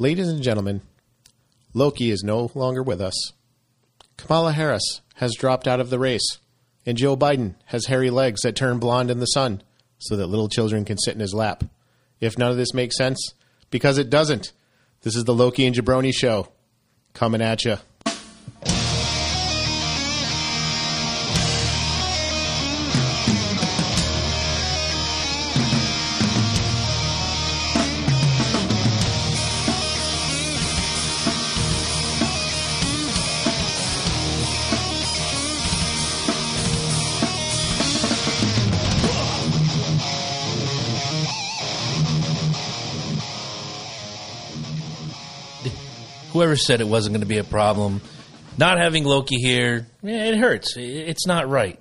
Ladies and gentlemen, Loki is no longer with us. Kamala Harris has dropped out of the race, and Joe Biden has hairy legs that turn blonde in the sun so that little children can sit in his lap. If none of this makes sense, because it doesn't. This is the Loki and Jabroni show coming at you. Said it wasn't going to be a problem, not having Loki here, it hurts. It's not right.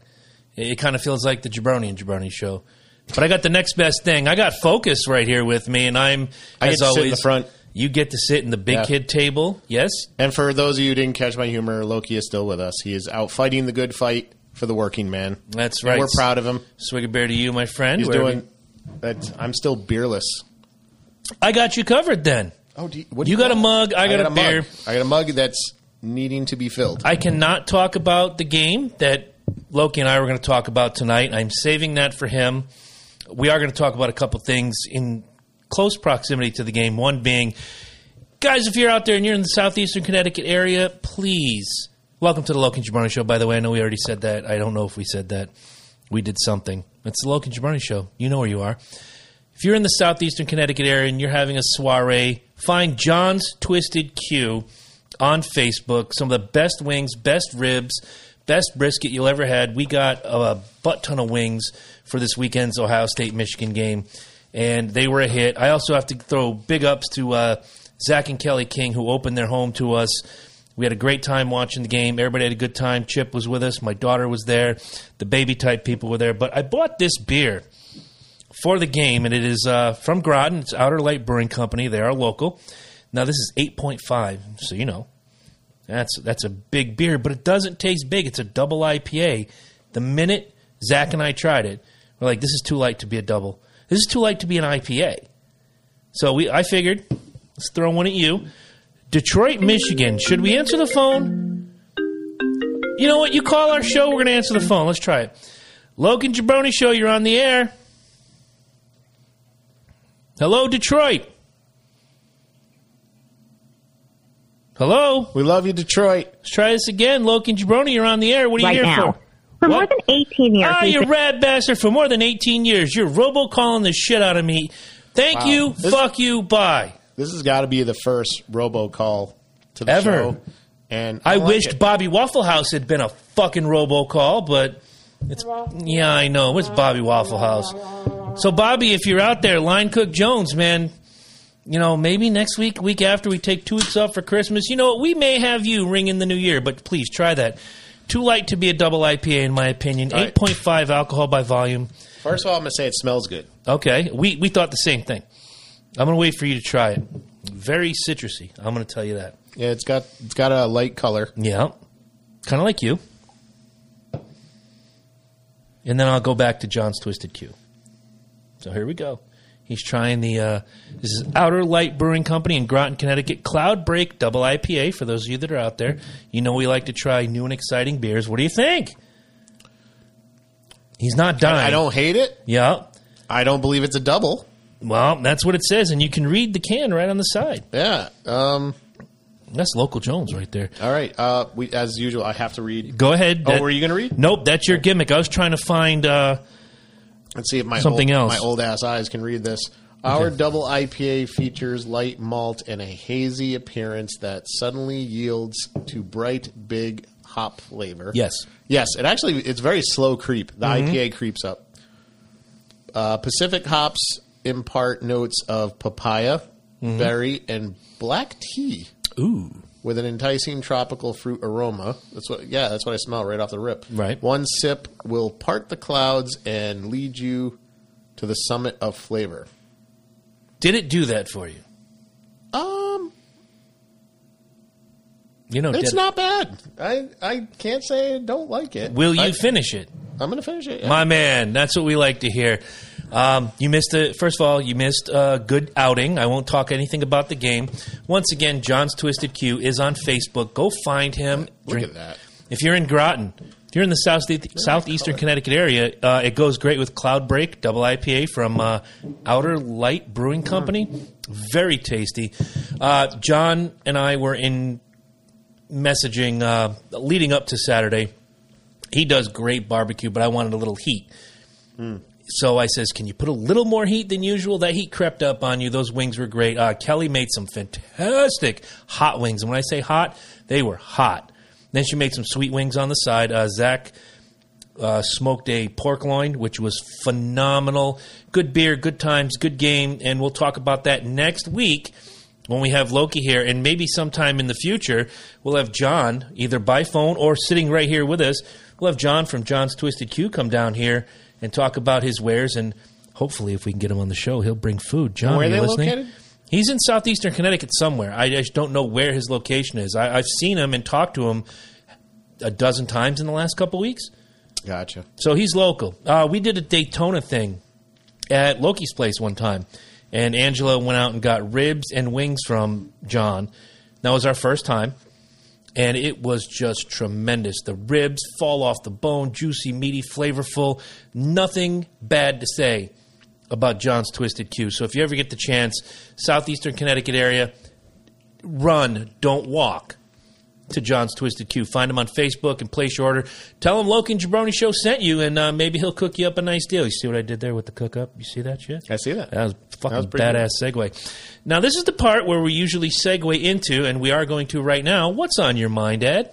It kind of feels like the Jabroni and Jabroni show. But I got the next best thing. I got Focus right here with me, and I'm I as get to sit in always the front. You get to sit in the big Yeah. kid table. Yes, And for those of you who didn't catch my humor, Loki is still with us. He is out fighting the good fight for the working man. that's And right. we're proud of him. Swig a beer to you, my friend. He's Wherever- doing. That, I'm still beerless. I got you covered. Then Oh, do you, what do You got a mug, I got a beer. Mug. I got a mug that's needing to be filled. I cannot talk about the game that Loki and I were going to talk about tonight. I'm saving that for him. We are going to talk about a couple things in close proximity to the game. One being, guys, if you're out there and you're in the southeastern Connecticut area, please welcome to the Loki and Jabroni Show. By the way, I know we already said that. I don't know if we said that. We did something. It's the Loki and Jabroni Show. You know where you are. If you're in the southeastern Connecticut area and you're having a soiree, find John's Twisted Q on Facebook. Some of the best wings, best ribs, best brisket you'll ever had. We got a butt ton of wings for this weekend's Ohio State Michigan game, and they were a hit. I also have to throw big ups to uh, Zach and Kelly King, who opened their home to us. We had a great time watching the game. Everybody had a good time. Chip was with us. My daughter was there. The baby type people were there. But I bought this beer for the game, and it is uh, from Groton. It's Outer Light Brewing Company. They are local. Now this is eight point five, so you know that's that's a big beer, but it doesn't taste big. It's a double IPA. The minute Zach and I tried it, we're like, "This is too light to be a double. This is too light to be an IPA." So we, I figured, let's throw one at you. Detroit, Michigan. Should we answer the phone? You know what? You call our show. We're going to answer the phone. Let's try it. Loki and Jabroni Show. You're on the air. Hello, Detroit. Hello. we love you, Detroit. Let's try this again. Loki and Jabroni, you're on the air. What are you right here now. for? For What? more than 18 years, Ah, you been- rad bastard for more than 18 years. You're robocalling the shit out of me. Thank Wow. you. This- Fuck you. Bye. This has got to be the first robocall to the Ever. show. And I, like wished it. Bobby Waffle House had been a fucking robocall, but it's yeah, I know. It's Bobby Waffle House. So Bobby, if you're out there, Line Cook Jones, man, you know, maybe next week, week after we take two weeks off for Christmas, you know, we may have you ring in the new year, but please try that. Too light to be a double IPA, in my opinion. All right. Eight point five alcohol by volume. First of all, I'm going to say it smells good. Okay, we we thought the same thing. I'm gonna wait for you to try it. Very citrusy. I'm gonna tell you that. Yeah, it's got it's got a light color. Yeah. Kind of like you. And then I'll go back to John's Twisted Q. So here we go. He's trying the, uh, this is Outer Light Brewing Company in Groton, Connecticut. Cloud Break Double IPA, for those of you that are out there. You know we like to try new and exciting beers. What do you think? He's not dying. I don't hate it. Yeah. I don't believe it's a double. Well, that's what it says, and you can read the can right on the side. Yeah. Um. That's local Jones right there. All right. Uh. We as usual. I have to read. Go ahead. Oh, That- were you going to read? Nope, that's your gimmick. I was trying to find. Uh, Let's see if my Something old, else. my old ass eyes can read this. Our double IPA features light malt and a hazy appearance that suddenly yields to bright, big hop flavor. yes. Yes, it actually it's very slow creep. The Mm-hmm. IPA creeps up. Uh, Pacific hops impart notes of papaya, Mm-hmm. berry, and black tea Ooh. With an enticing tropical fruit aroma. That's what yeah, that's what I smell right off the rip. Right. One sip will part the clouds and lead you to the summit of flavor. Did it do that for you? Um, You know, it's not bad. I I can't say I don't like it. Will you I, finish it? I'm going to finish it. yeah. My man, that's what we like to hear. Um, you missed a first of all, you missed a good outing. I won't talk anything about the game. Once again, John's Twisted Q is on Facebook. Go find him. Look at that. If you're in Groton, if you're in the south southeastern Connecticut area, uh, it goes great with Cloud Break Double IPA from uh, Outer Light Brewing Company. Very tasty. Uh, John and I were in messaging uh, leading up to Saturday. He does great barbecue, but I wanted a little heat. So I says, "Can you put a little more heat than usual?" That heat crept up on you. Those wings were great. Uh, Kelly made some fantastic hot wings, and when I say hot, they were hot. Then she made some sweet wings on the side. Uh, Zach uh, smoked a pork loin, which was phenomenal. Good beer, good times, good game, and we'll talk about that next week when we have Loki here, and maybe sometime in the future we'll have John either by phone or sitting right here with us. We'll have John from John's Twisted Q come down here and talk about his wares, and hopefully, if we can get him on the show, he'll bring food. John, Where are they listening? located? He's in southeastern Connecticut somewhere. I just don't know where his location is. I, I've seen him and talked to him a dozen times in the last couple weeks. Gotcha. So he's local. Uh, we did a Daytona thing at Loki's place one time, and Angela went out and got ribs and wings from John. That was our first time, and it was just tremendous. The ribs fall off the bone, juicy, meaty, flavorful. Nothing bad to say about John's Twisted Q. So if you ever get the chance, southeastern Connecticut area, run, don't walk to John's Twisted Q. Find him on Facebook and place your order. Tell him Loki and Jabroni Show sent you, and uh, maybe he'll cook you up a nice deal. You see what I did there with the cook up? You see that shit? I see that. That was a fucking was pretty badass segue. Now, this is the part where we usually segue into, and we are going to right now. What's on your mind, Ed?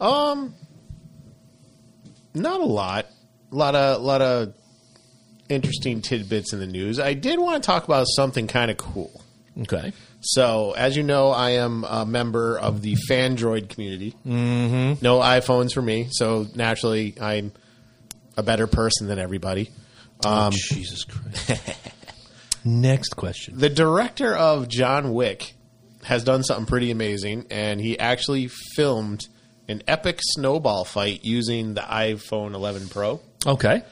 Um, not a lot. A lot of lot of interesting tidbits in the news. I did want to talk about something kind of cool. Okay. So, as you know, I am a member of the Fandroid community. Mm-hmm. No iPhones for me, so naturally, I'm a better person than everybody. Um, Jesus Christ. Next question. the director of John Wick has done something pretty amazing, and he actually filmed an epic snowball fight using the iPhone 11 Pro. Okay.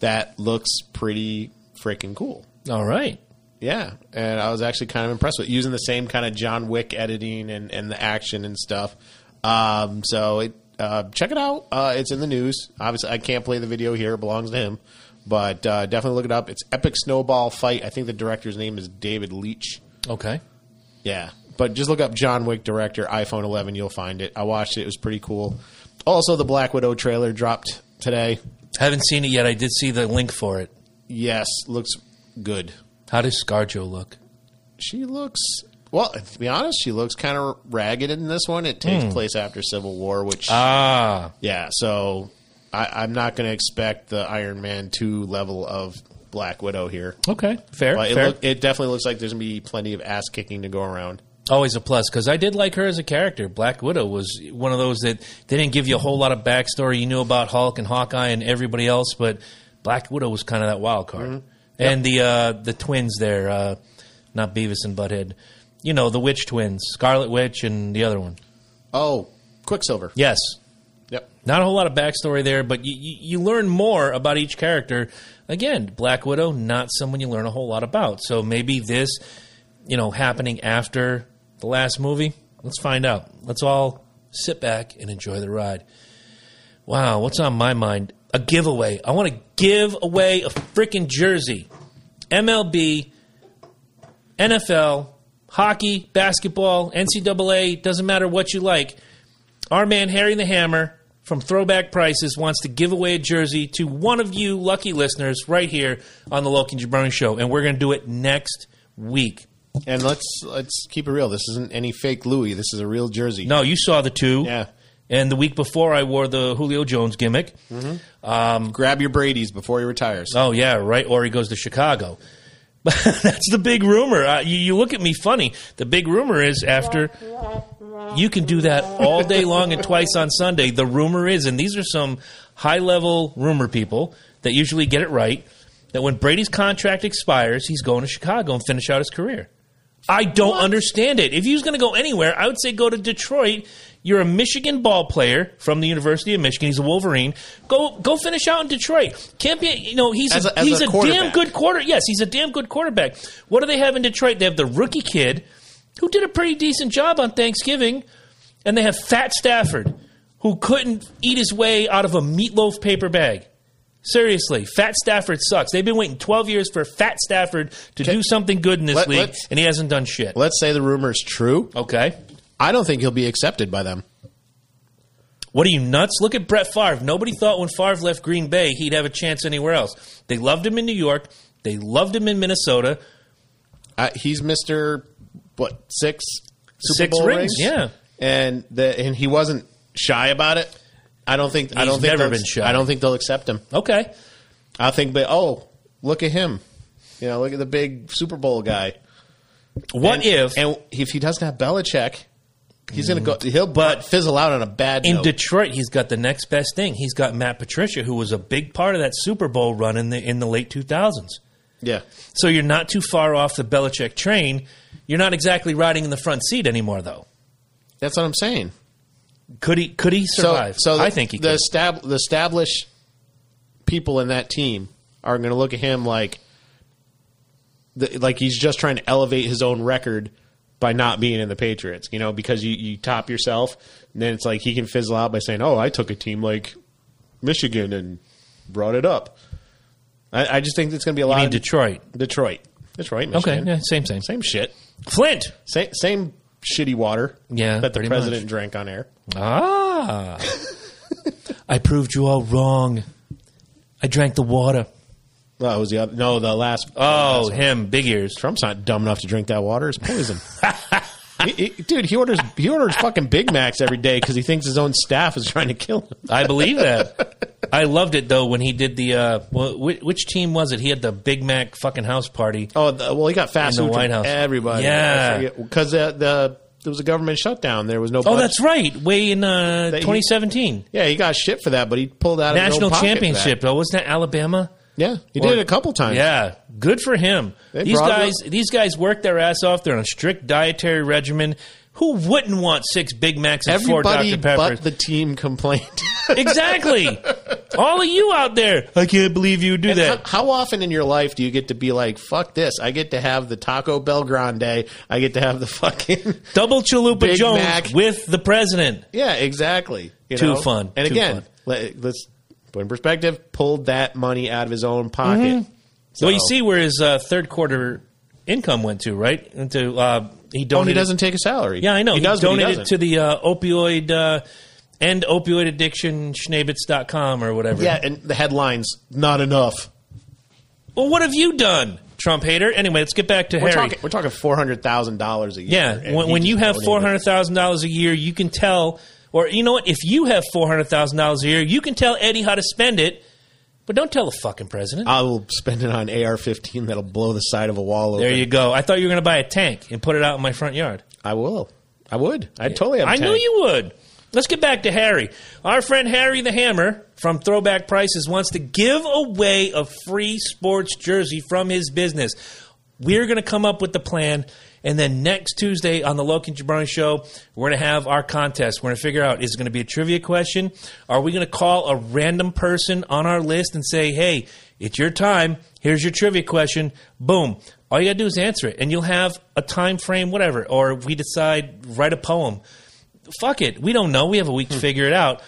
That looks pretty freaking cool. All right. Yeah, and I was actually kind of impressed with it, using the same kind of John Wick editing and, and the action and stuff. Um, so it, uh, check it out. Uh, it's in the news. Obviously, I can't play the video here; it belongs to him. But uh, definitely look it up. It's Epic Snowball Fight. I think the director's name is David Leitch. Okay. Yeah, but just look up John Wick director iPhone 11. You'll find it. I watched it. It was pretty cool. Also, the Black Widow trailer dropped today. Haven't seen it yet. I did see the link for it. Yes, looks good. How does ScarJo look? She looks well. To be honest, she looks kind of ragged in this one. It takes place after Civil War, which Ah, yeah. So I, I'm not going to expect the Iron Man two level of Black Widow here. okay, fair, But it, fair. look, it definitely looks like there's going to be plenty of ass kicking to go around. Always a plus because I did like her as a character. Black Widow was one of those that they didn't give you a whole lot of backstory. You knew about Hulk and Hawkeye and everybody else, but Black Widow was kind of that wild card. And the uh, the twins there, uh, not Beavis and Butthead, you know the Witch twins, Scarlet Witch and the other one. Oh, Quicksilver. Yes, Yep. not a whole lot of backstory there, but you, you, you learn more about each character. Again, Black Widow, not someone you learn a whole lot about. So maybe this, you know, happening after the last movie. Let's find out. Let's all sit back and enjoy the ride. Wow, what's on my mind? A giveaway. I want to give away a freaking jersey. MLB, NFL, hockey, basketball, NCAA, doesn't matter what you like. Our man Harry the Hammer from Throwback Prices wants to give away a jersey to one of you lucky listeners right here on the Loki and Jabroni Show, and we're going to do it next week. And let's let's keep it real. This isn't any fake Louis. This is a real jersey. No, you saw the two. Yeah. And the week before, I wore the Julio Jones gimmick. Grab your Brady's before he retires. Oh yeah, right. Or he goes to Chicago. That's the big rumor. Uh, you, you look at me funny. The big rumor is after you can do that all day long and twice on Sunday. The rumor is, and these are some high level rumor people that usually get it right, that when Brady's contract expires, he's going to Chicago and finish out his career. I don't understand it. If he was going to go anywhere, I would say go to Detroit. You're a Michigan ball player from the University of Michigan. He's a Wolverine. Go go finish out in Detroit. Can't be you know he's As a, a- he's a a, damn good quarter. Yes, he's a damn good quarterback. What do they have in Detroit? They have the rookie kid who did a pretty decent job on Thanksgiving, and they have Fat Stafford who couldn't eat his way out of a meatloaf paper bag. Seriously, Fat Stafford sucks. They've been waiting 12 years for Fat Stafford to do something good in this Let- league, and he hasn't done shit. Let's say the rumor is true. Okay. I don't think he'll be accepted by them. What are you nuts? Look at Brett Favre. Nobody thought when Favre left Green Bay he'd have a chance anywhere else. They loved him in New York. They loved him in Minnesota. Uh, he's Mister what six Super Six Bowl rings, yeah. and the and he wasn't shy about it. I don't think I don't think never they'll- been shy. I don't think they'll accept him. Okay. I think, but oh, look at him. You know, look at the big Super Bowl guy. What And- if and if he doesn't have Belichick, he's going to go. He'll But- fizzle out on a bad in note. Detroit he's got the next best thing? He's got Matt Patricia, who was a big part of that Super Bowl run in the in the late 2000s. yeah, So you're not too far off the Belichick train. You're not exactly riding in the front seat anymore, though. that's what I'm saying. Could he? Could he survive? So, so I think he the could. estab- the established people in that team are going to look at him like, the, like he's just trying to elevate his own record by not being in the Patriots. You know, because you, you top yourself, and then it's like he can fizzle out by saying, "Oh, I took a team like Michigan and brought it up." I, I just think it's going to be a lot mean of Detroit. Detroit, Detroit, Okay, yeah, same, same. same shit, Flint. same same shitty water. Yeah, that the president much. drank on air. Ah. I proved you all wrong. I drank the water. Oh, it was the other, no the last. Oh, him, big ears. Trump's not dumb enough to drink that water. It's poison. He- he- dude, he orders he orders fucking Big Macs every day because he thinks his own staff is trying to kill him. I believe that. I loved it though when he did the. Uh, well, which, which team was it? He had the Big Mac fucking house party. Oh, the, well, he got fast In the food White House. everybody. Yeah. because the, the there was a government shutdown. There was no. Oh, budget. that's right. Way in uh, That he- 2017 Yeah, he got shit for that, but he pulled out national own pocket for that. championship. Oh, wasn't that Alabama? Yeah, he Or- did it a couple times. Yeah, good for him. They these guys, these guys work their ass off. They're on a strict dietary regimen. Who wouldn't want six Big Macs and four everybody Dr Peppers? but the team complained. exactly. All of you out there, I can't believe you do And that. How, how often in your life do you get to be like, "Fuck this"? I get to have the Taco Bell Grande. I get to have the fucking Double Chalupa Big Jones Mac. with the president. Yeah, exactly. You Too know? fun. And Too again, fun. let, us put in perspective. Pulled that money out of his own pocket. So- Well, you see where his uh, third quarter income went to, right? Into uh, he Oh, donated. he doesn't take a salary. Yeah, I know. He, He, does, he donated to the uh, opioid uh, end opioid addiction schnabitz.com or whatever. Yeah, and the headlines not enough. Well, what have you done, Trump hater? Anyway, let's get back to We're Harry. talking. We're talking four hundred thousand dollars a year. Yeah, when, when you have four hundred thousand dollars a year, you can tell, or you know what? If you have four hundred thousand dollars a year, you can tell Eddie how to spend it, but don't tell the fucking president. I will spend it on AR-15 that'll blow the side of a wall. Over. There open. you go. I thought you were going to buy a tank and put it out in my front yard. I will. I would. I totally. Have a I knew you would. Let's get back to Harry. Our friend Harry the Hammer from Throwback Prices wants to give away a free sports jersey from his business. We're going to come up with the plan, and then next Tuesday on the Loki and Jabroni show, we're going to have our contest. We're going to figure out is it going to be a trivia question? Are we going to call a random person on our list and say, hey, it's your time. Here's your trivia question. Boom. All you got to do is answer it, and you'll have a time frame, whatever. Or we decide, write a poem fuck it. We don't know. We have a week to figure it out.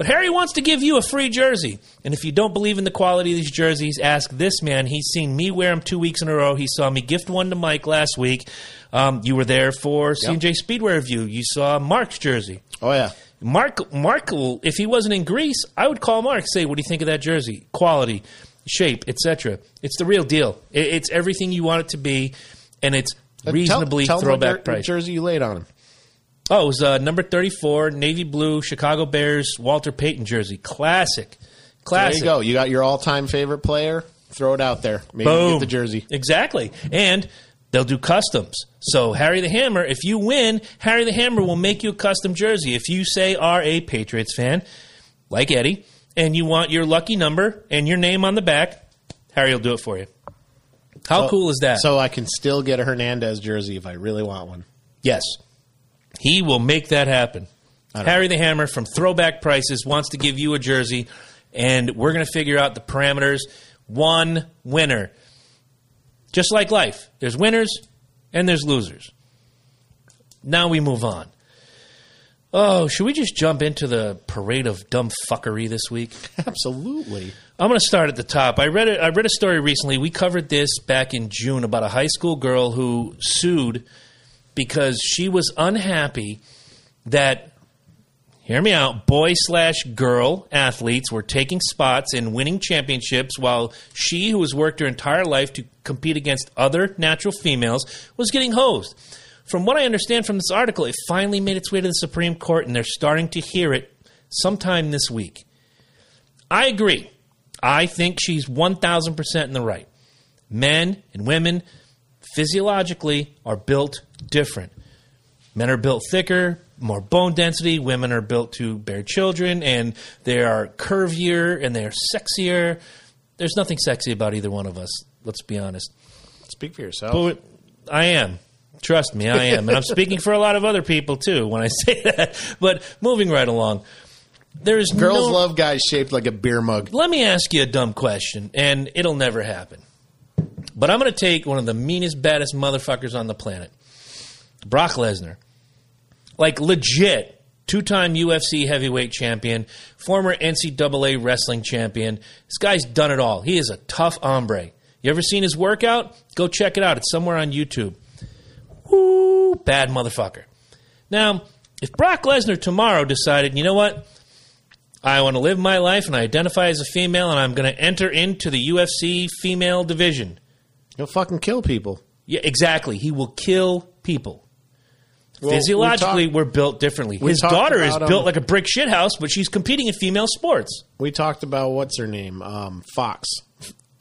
But Harry wants to give you a free jersey. And if you don't believe in the quality of these jerseys, ask this man. He's seen me wear them two weeks in a row. He saw me gift one to Mike last week. Um, you were there for CJ Speedway review. You saw Mark's jersey. Oh yeah. Mark, Mark, if he wasn't in Greece, I would call Mark. Say, what do you think of that jersey? Quality, shape, etc. It's the real deal. It, it's everything you want it to be, and it's Uh, reasonably tell, tell throwback price. jersey you laid on him. Oh, it was uh, number 34, navy blue, Chicago Bears, Walter Payton jersey. Classic. Classic. There you go. You got your all-time favorite player. Throw it out there. Maybe Boom. get the jersey. Exactly. And they'll do customs. So, Harry the Hammer, if you win, Harry the Hammer will make you a custom jersey. If you say are a Patriots fan, like Eddie, and you want your lucky number and your name on the back, Harry will do it for you. How So- cool is that? So I can still get a Hernandez jersey if I really want one. Yes. He will make that happen. Harry the Hammer from Throwback Prices wants to give you a jersey, and we're going to figure out the parameters. One winner. Just like life, there's winners and there's losers. Now we move on. Oh, should we just jump into the parade of dumb fuckery this week? Absolutely. I'm going to start at the top. I read a, I read a story recently. We covered this back in June about a high school girl who sued because she was unhappy that hear me out boy slash girl athletes were taking spots and winning championships while she who has worked her entire life to compete against other natural females was getting hosed from what i understand from this article it finally made its way to the supreme court and they're starting to hear it sometime this week I agree. I think she's 1000% in the right. Men and women physiologically are built different. Men are built thicker, more bone density. Women are built to bear children, and they are curvier and they are sexier. There's nothing sexy about either one of us, let's be honest. Speak for yourself. But I am. Trust me, I am. And I'm speaking for a lot of other people, too, when I say that. But moving right along, there's Girls no- love guys shaped like a beer mug. let me ask you a dumb question, and it'll never happen. But I'm going to take one of the meanest, baddest motherfuckers on the planet, Brock Lesnar. Like, legit, two time UFC heavyweight champion, former NCAA wrestling champion. This guy's done it all. He is a tough hombre. You ever seen his workout? Go check it out. It's somewhere on YouTube. Woo, bad motherfucker. Now, if Brock Lesnar tomorrow decided, you know what? I want to live my life and I identify as a female and I'm going to enter into the UFC female division. He'll fucking kill people. Yeah, exactly. He will kill people. Well, Physiologically, we, are built differently. we His daughter is about, um, built like a brick shithouse, but she's competing in female sports. we talked about what's her name, um, Fox.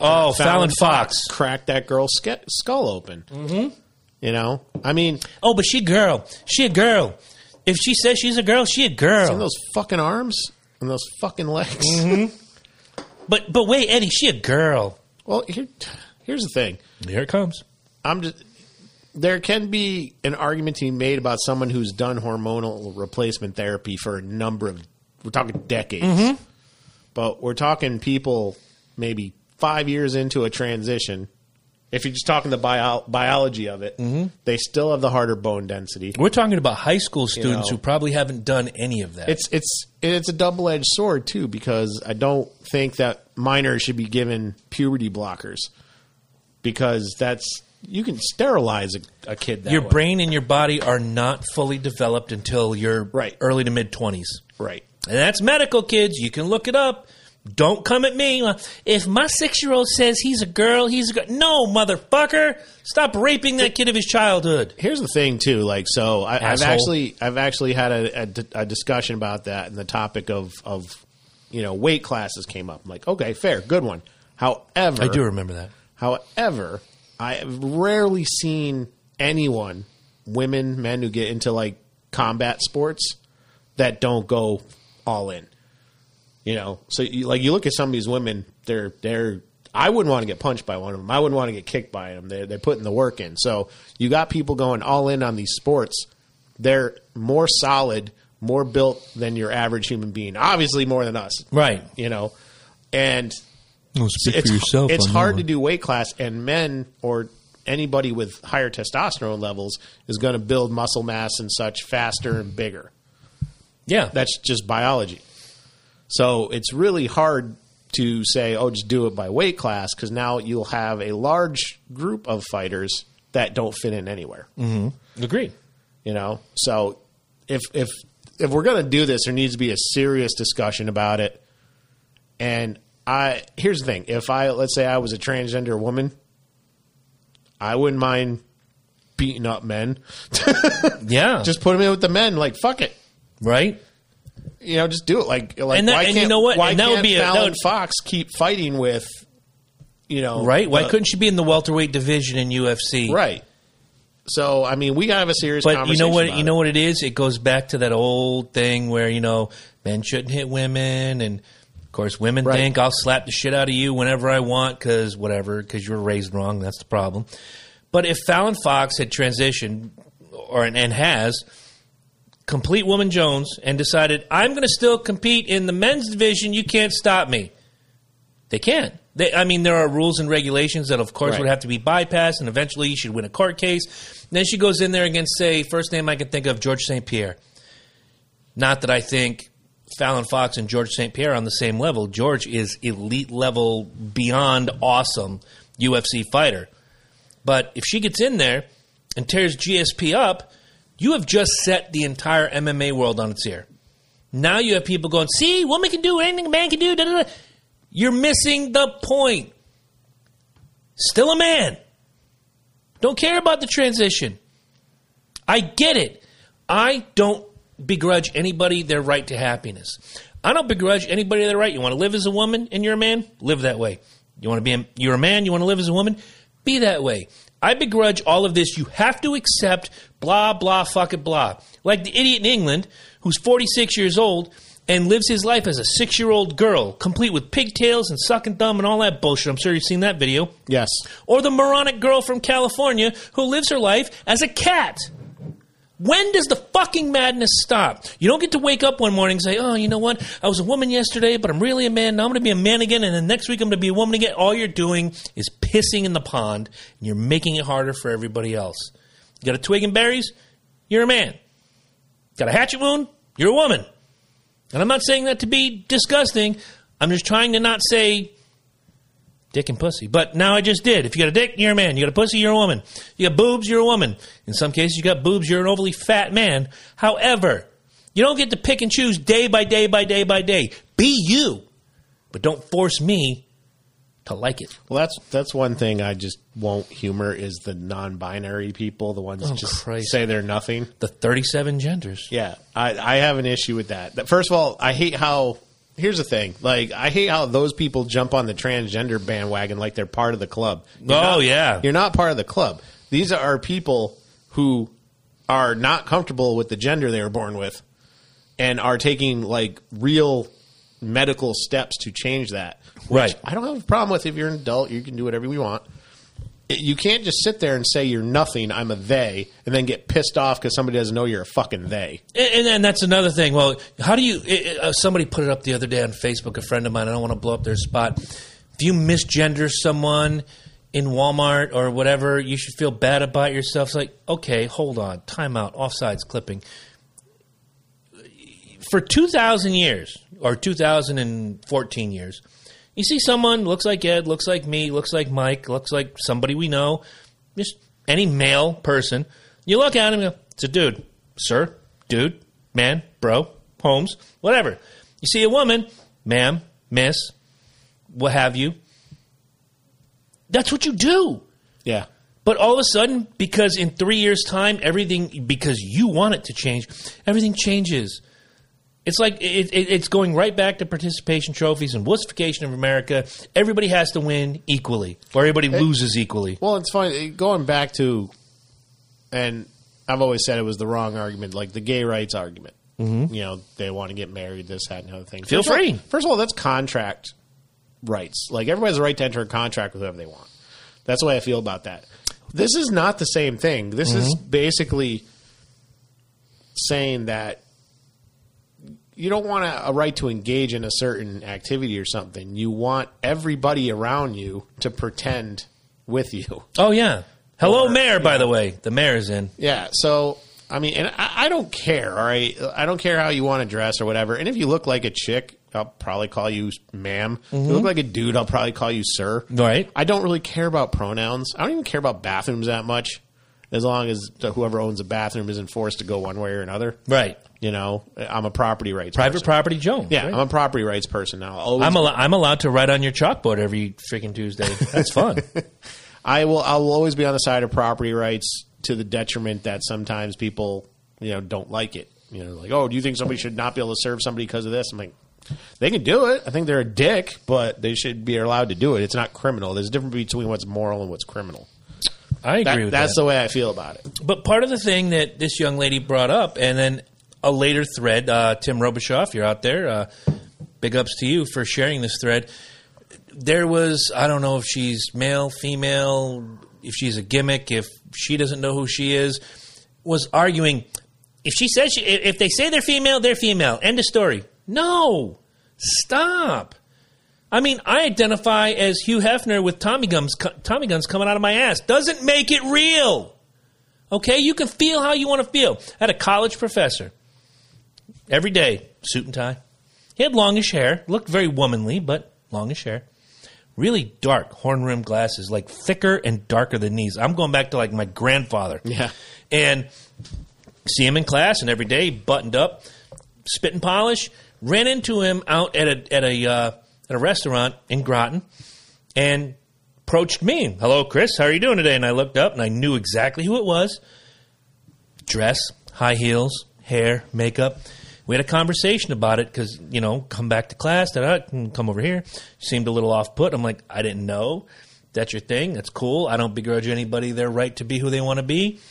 Oh, Fallon, Fox. cracked that girl's ske- skull open. Mm-hmm. You know, I mean, Oh, but she girl. She a girl. If she says she's a girl, she a girl. those fucking arms and those fucking legs. Mm-hmm. But but wait, Eddie, she a girl. Well, here, here's the thing. Here it comes. I'm just there can be an argument to be made about someone who's done hormonal replacement therapy for a number of we're talking decades. Mm-hmm. But we're talking people maybe 5 years into a transition. If you're just talking the bio- biology of it, Mm-hmm. they still have the harder bone density. We're talking about high school students know. who probably haven't done any of that. It's it's it's a double edged sword too because I don't think that minors should be given puberty blockers because that's you can sterilize a, a kid that your way. brain and your body are not fully developed until you're Right. early to mid 20s. right. And that's medical, kids. You can look it up. Don't come at me. If my six year old says he's a girl, he's a girl. No, motherfucker. Stop raping that kid of his childhood. Here's the thing too, like so I, I've actually I've actually had a, a a discussion about that and the topic of of you know weight classes came up. I'm like, okay, fair, good one. However, I do remember that. However, I have rarely seen anyone, women, men who get into like combat sports that don't go all in. You know, so you, like you look at some of these women, they're they're. I wouldn't want to get punched by one of them. I wouldn't want to get kicked by them. They're they're putting the work in. So you got people going all in on these sports. They're more solid, more built than your average human being. Obviously, more than us. Right. You know, and speak it's, it's hard to do weight class, and men or anybody with higher testosterone levels is going to build muscle mass and such faster and bigger. Yeah. That's just biology. So it's really hard to say, oh, just do it by weight class because now you'll have a large group of fighters that don't fit in anywhere. Mm-hmm. Agreed. You know, so if if if we're going to do this, there needs to be a serious discussion about it. And I here's the thing: if I let's say I was a transgender woman, I wouldn't mind beating up men. Yeah. just put them in with the men. Like fuck it, right. you know, just do it. Like like And that- why and can't you know what? why And that would can't be a- that Fallon would- Fox keep fighting with you know Right. Why the- couldn't she be in the welterweight division in UFC? right? So I mean, we gotta have a serious. But you know what? You it. know what it is. It goes back to that old thing where you know men shouldn't hit women, and Of course, women Right. think I'll slap the shit out of you whenever I want because whatever, because you were raised wrong. That's the problem. But if Fallon Fox had transitioned, or and has complete woman Jones, and decided I'm going to still compete in the men's division, you can't stop me. They can't. They, I mean, there are rules and regulations that, of course, Right. would have to be bypassed, and eventually you should win a court case. then she goes in there against, say, first name I can think of, George St. Pierre. Not that I think Fallon Fox and George St. Pierre on the same level. George is elite level, beyond awesome UFC fighter. But if she gets in there and tears GSP up, you have just set the entire MMA world on its ear. Now you have people going, see, woman can do anything a man can do. Da, da, da. You're missing the point. Still a man. Don't care about the transition. I get it. I don't begrudge anybody their right to happiness. I don't begrudge anybody their right. You want to live as a woman and you're a man? Live that way. You want to be a, you're a man, you want to live as a woman? Be that way. I begrudge all of this. You have to accept blah blah fuck it blah. Like the idiot in England who's 46 years old and lives his life as a 6-year-old girl, complete with pigtails and sucking thumb and all that bullshit. I'm sure you've seen that video Yes. or the moronic girl from California who lives her life as a cat. When does the fucking madness stop? You don't get to wake up one morning and say, "Oh, you know what? I was a woman yesterday, but I'm really a man. Now I'm going to be a man again, and then next week I'm going to be a woman again." All you're doing is pissing in the pond, and you're making it harder for everybody else. You got a twig and berries? You're a man. Got a hatchet wound? You're a woman. And I'm not saying that to be disgusting. I'm just trying to not say dick and pussy. But now I just did. If you got a dick, you're a man. You got a pussy, you're a woman. You got boobs, you're a woman. In some cases, you got boobs, you're an overly fat man. However, you don't get to pick and choose day by day by day by day. Be you, but don't force me to like it. Well, that's that's one thing I just won't humor is the non-binary people, the ones Oh, just Christ. say they're nothing. The 37 genders. Yeah, I, I have an issue with. That- First of all, I hate how. Here's the thing: like, I hate how those people jump on the transgender bandwagon like they're part of the club. You're Oh, not- yeah. you're not part of the club. These are people who are not comfortable with the gender they were born with, and are taking like real medical steps to change that. which Right. I don't have a problem with. If you're an adult, you can do whatever you want. You can't just sit there and say you're nothing. I'm a they, and then get pissed off because somebody doesn't know you're a fucking they. And, then that's another thing. Well, how do you? It, uh, somebody put it up the other day on Facebook. A friend of mine. I don't want to blow up their spot. If you misgender someone in Walmart or whatever, you should feel bad about yourself. It's like, okay, hold on, time out, offsides clipping. For two thousand years or two thousand and fourteen years, you see someone looks like Ed, looks like me, looks like Mike, looks like somebody we know, just any male person. You look at him, and go, it's a dude, sir, dude, man, bro, Holmes, whatever. You see a woman, ma'am, miss, what have you. That's what you do. Yeah. But all of a sudden, because in three years' time, everything, because you want it to change, everything changes. It's like it, it, it's going right back to participation trophies and wussification of America. Everybody has to win equally, or everybody loses equally. Well, it's funny going back to, and I've always said it was the wrong argument, like the gay rights argument. Mm-hmm. You know, they want to get married, this, that, and other thing. Feel First of all- free. first of all, that's contract rights. Like everybody has a right to enter a contract with whoever they want. That's the way I feel about that. This is not the same thing. This is basically saying that you don't want a, a right to engage in a certain activity or something. You want everybody around you to pretend with you. Oh yeah. Hello, Or- mayor. By the way, the mayor is in. Yeah. So I mean, and I, I don't care. All right, I don't care how you want to dress or whatever. And if you look like a chick, I'll probably call you ma'am. If you look mm-hmm. like a dude, I'll probably call you sir. Right. I don't really care about pronouns. I don't even care about bathrooms that much, as long as whoever owns a bathroom isn't forced to go one way or another. Right. You know, I'm a property rights Private person. property Jones. Yeah, right? I'm a property rights person now. I'll Always, I'm, al- I'm allowed to write on your chalkboard every freaking Tuesday. That's fun. I will. I will always be on the side of property rights to the detriment that sometimes people, you know, don't like it. You know, like, oh, do you think somebody should not be able to serve somebody because of this? I'm like, they can do it. I think they're a dick, but they should be allowed to do it. It's not criminal. There's a difference between what's moral and what's criminal. I agree That, with that's that. the way I feel about it. But part of the thing that this young lady brought up, and then a later thread, uh, Tim Robichaux, if you're out there, uh, big ups to you for sharing this thread. There was, I don't know if she's male, female, if she's a gimmick, if she doesn't know who she is, was arguing. If she says she, if they say they're female, they're female. End of story. No, stop. I mean, I identify as Hugh Hefner with Tommy guns, Tommy guns coming out of my ass. Doesn't make it real. Okay, you can feel how you want to feel. I had a college professor every day, suit and tie. He had longish hair, looked very womanly, but longish hair. Really dark horn rimmed glasses, like thicker and darker than these. I'm going back to like my grandfather. Yeah. And see him in class, and every day buttoned up, spit and polish. Ran into him out at a at a uh, at a restaurant in Groton, and approached me. Hello, Chris. How are you doing today? And I looked up, and I knew exactly who it was. Dress, high heels, hair, makeup. We had a conversation about it because you know, come back to class. Da come over here. Seemed a little off put. I'm like, I didn't know. That's your thing. That's cool. I don't begrudge anybody their right to be who they want to be.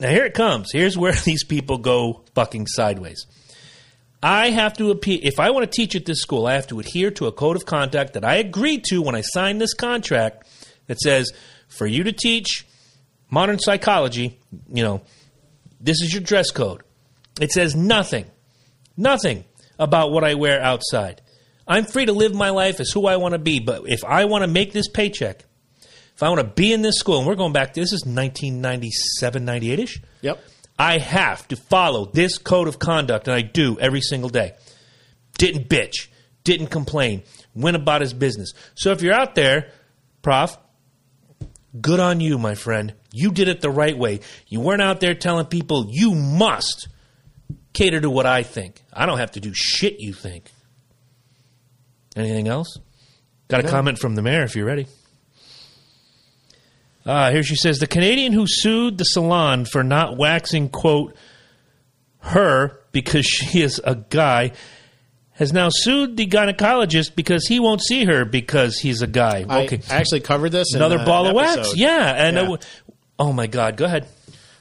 Now here it comes. Here's where these people go fucking sideways. I have to appeal. If I want to teach at this school, I have to adhere to a code of conduct that I agreed to when I signed this contract that says for you to teach modern psychology, you know, this is your dress code. It says nothing Nothing about what I wear outside. I'm free to live my life as who I want to be, but if I want to make this paycheck, if I want to be in this school, and we're going back, to this is 1997, 98 ish. Yep. I have to follow this code of conduct, and I do every single day. Didn't bitch, didn't complain, went about his business. So if you're out there, Prof, good on you, my friend. You did it the right way. You weren't out there telling people you must cater to what I think. I don't have to do shit you think. Anything else? Got a no. comment from the mayor if you're ready. Uh, here she says the Canadian who sued the salon for not waxing, quote, her because she is a guy has now sued the gynecologist because he won't see her because he's a guy. Okay. I actually covered this. Another in, ball of episode. wax. Yeah. And yeah. oh my God. Go ahead.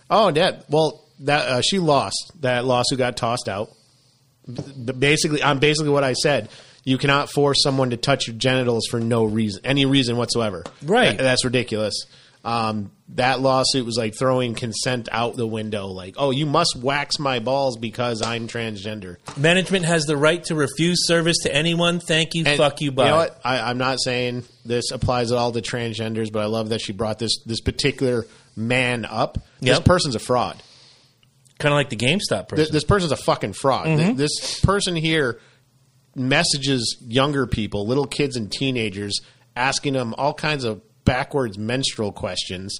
Oh, yeah. Well, that uh, she lost. That lawsuit got tossed out. Basically, I'm basically what I said. You cannot force someone to touch your genitals for no reason, any reason whatsoever. Right. That, that's ridiculous. Um, that lawsuit was like throwing consent out the window. Like, oh, you must wax my balls because I'm transgender. Management has the right to refuse service to anyone. Thank you. And fuck you. Bye. You know what? I, I'm not saying this applies at all to transgenders, but I love that she brought this this particular man up. Yep. This person's a fraud. Kind of like the GameStop person. This, this person's a fucking fraud. Mm-hmm. This person here messages younger people, little kids and teenagers, asking them all kinds of backwards menstrual questions.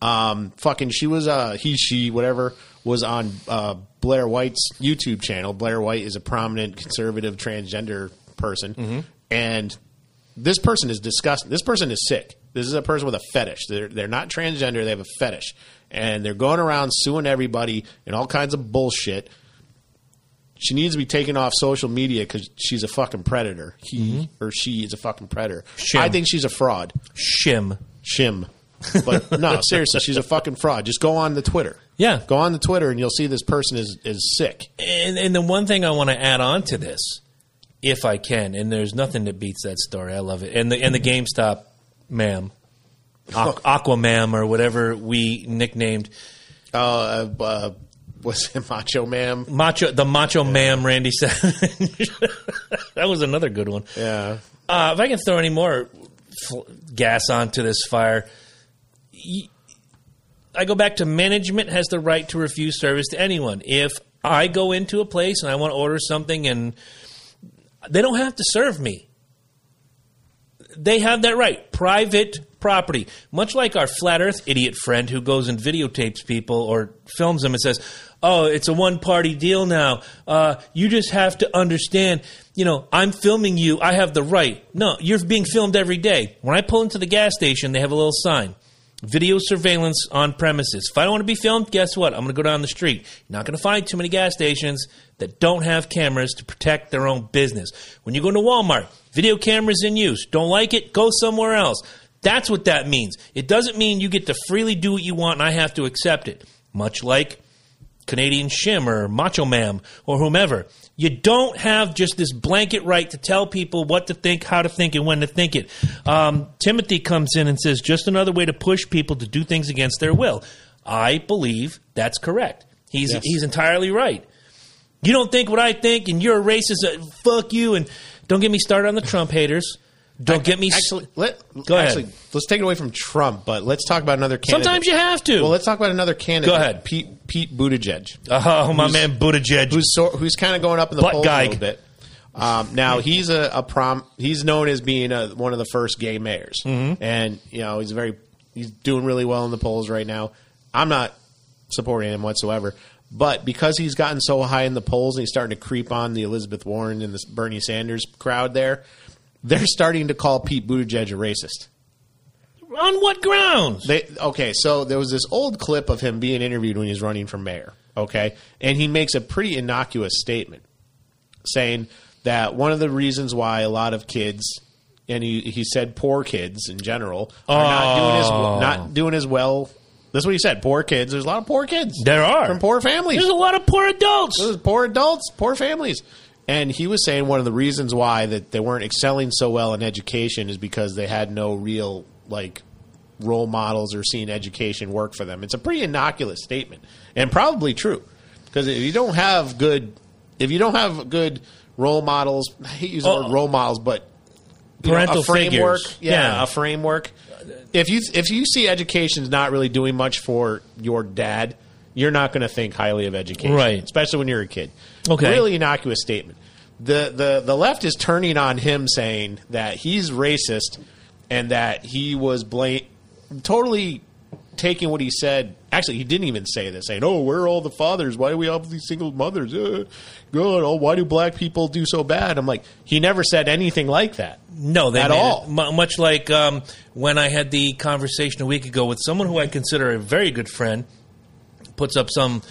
Um, fucking, she was uh, he, she, whatever was on uh, Blair White's YouTube channel. Blair White is a prominent conservative transgender person, mm-hmm. and this person is disgusting. This person is sick. This is a person with a fetish. They're they're not transgender. They have a fetish and they're going around suing everybody and all kinds of bullshit. She needs to be taken off social media because she's a fucking predator. He mm-hmm. or she is a fucking predator. Shim. I think she's a fraud. Shim. Shim. But no, seriously, she's a fucking fraud. Just go on the Twitter. Yeah. Go on the Twitter and you'll see this person is, is sick. And, and the one thing I want to add on to this, if I can, and there's nothing that beats that story. I love it. And the and the GameStop ma'am Aqu- Aquamam or whatever we nicknamed. Uh, uh, was it Macho Man? Macho, the Macho. Man, Randy said. that was another good one. Yeah. Uh, if I can throw any more fl- gas onto this fire, I go back to management has the right to refuse service to anyone. If I go into a place and I want to order something and they don't have to serve me, they have that right. Private property. Much like our flat earth idiot friend who goes and videotapes people or films them and says, Oh, it's a one party deal now. Uh, you just have to understand, you know, I'm filming you. I have the right. No, you're being filmed every day. When I pull into the gas station, they have a little sign video surveillance on premises. If I don't want to be filmed, guess what? I'm going to go down the street. You're not going to find too many gas stations that don't have cameras to protect their own business. When you go to Walmart, video cameras in use. Don't like it? Go somewhere else. That's what that means. It doesn't mean you get to freely do what you want and I have to accept it. Much like Canadian Shim or Macho Man or whomever. You don't have just this blanket right to tell people what to think, how to think, and when to think it. Um, Timothy comes in and says, just another way to push people to do things against their will. I believe that's correct. He's Yes. he's entirely right. You don't think what I think, and you're a racist. Uh, fuck you, and don't get me started on the Trump haters. Don't get me. s- Actually, let, Go ahead. actually, let's take it away from Trump, but let's talk about another candidate. Sometimes you have to. Well, let's talk about another candidate. Go ahead. Pete Pete Buttigieg, oh, my man Buttigieg. who's so, who's kind of going up in the Butt polls a little bit. Um, now he's a, a prom. He's known as being a, one of the first gay mayors, Mm-hmm. and you know he's very he's doing really well in the polls right now. I'm not supporting him whatsoever, but because he's gotten so high in the polls and he's starting to creep on the Elizabeth Warren and the Bernie Sanders crowd there, they're starting to call Pete Buttigieg a racist. on what grounds? They okay, so there was this old clip of him being interviewed when he was running for mayor. Okay, and he makes a pretty innocuous statement saying that one of the reasons why a lot of kids, and he he said poor kids in general, are not doing as Oh. not doing as well. That's what he said. Poor kids. There's a lot of poor kids. There are. from poor families. There's a lot of poor adults. Those poor adults, poor families. And he was saying one of the reasons why that they weren't excelling so well in education is because they had no real like role models or seeing education work for them. It's a pretty innocuous statement and probably true because if you don't have good if you don't have good role models, I hate using the word role models, but you know, Parental a framework, figures. yeah, Yeah. a framework. If you if you see education's not really doing much for your dad, you're not going to think highly of education, Right. Especially when you're a kid. Okay. really innocuous statement. The the the left is turning on him, saying that he's racist and that he was blame totally taking what he said. Actually, he didn't even say this, saying, "Oh, where are all the fathers? Why do we have these single mothers? Uh, God, oh, why do black people do so bad?" I'm like, he never said anything like that. No, they At made it all. much like um, when I had the conversation a week ago with someone who I consider a very good friend, puts up some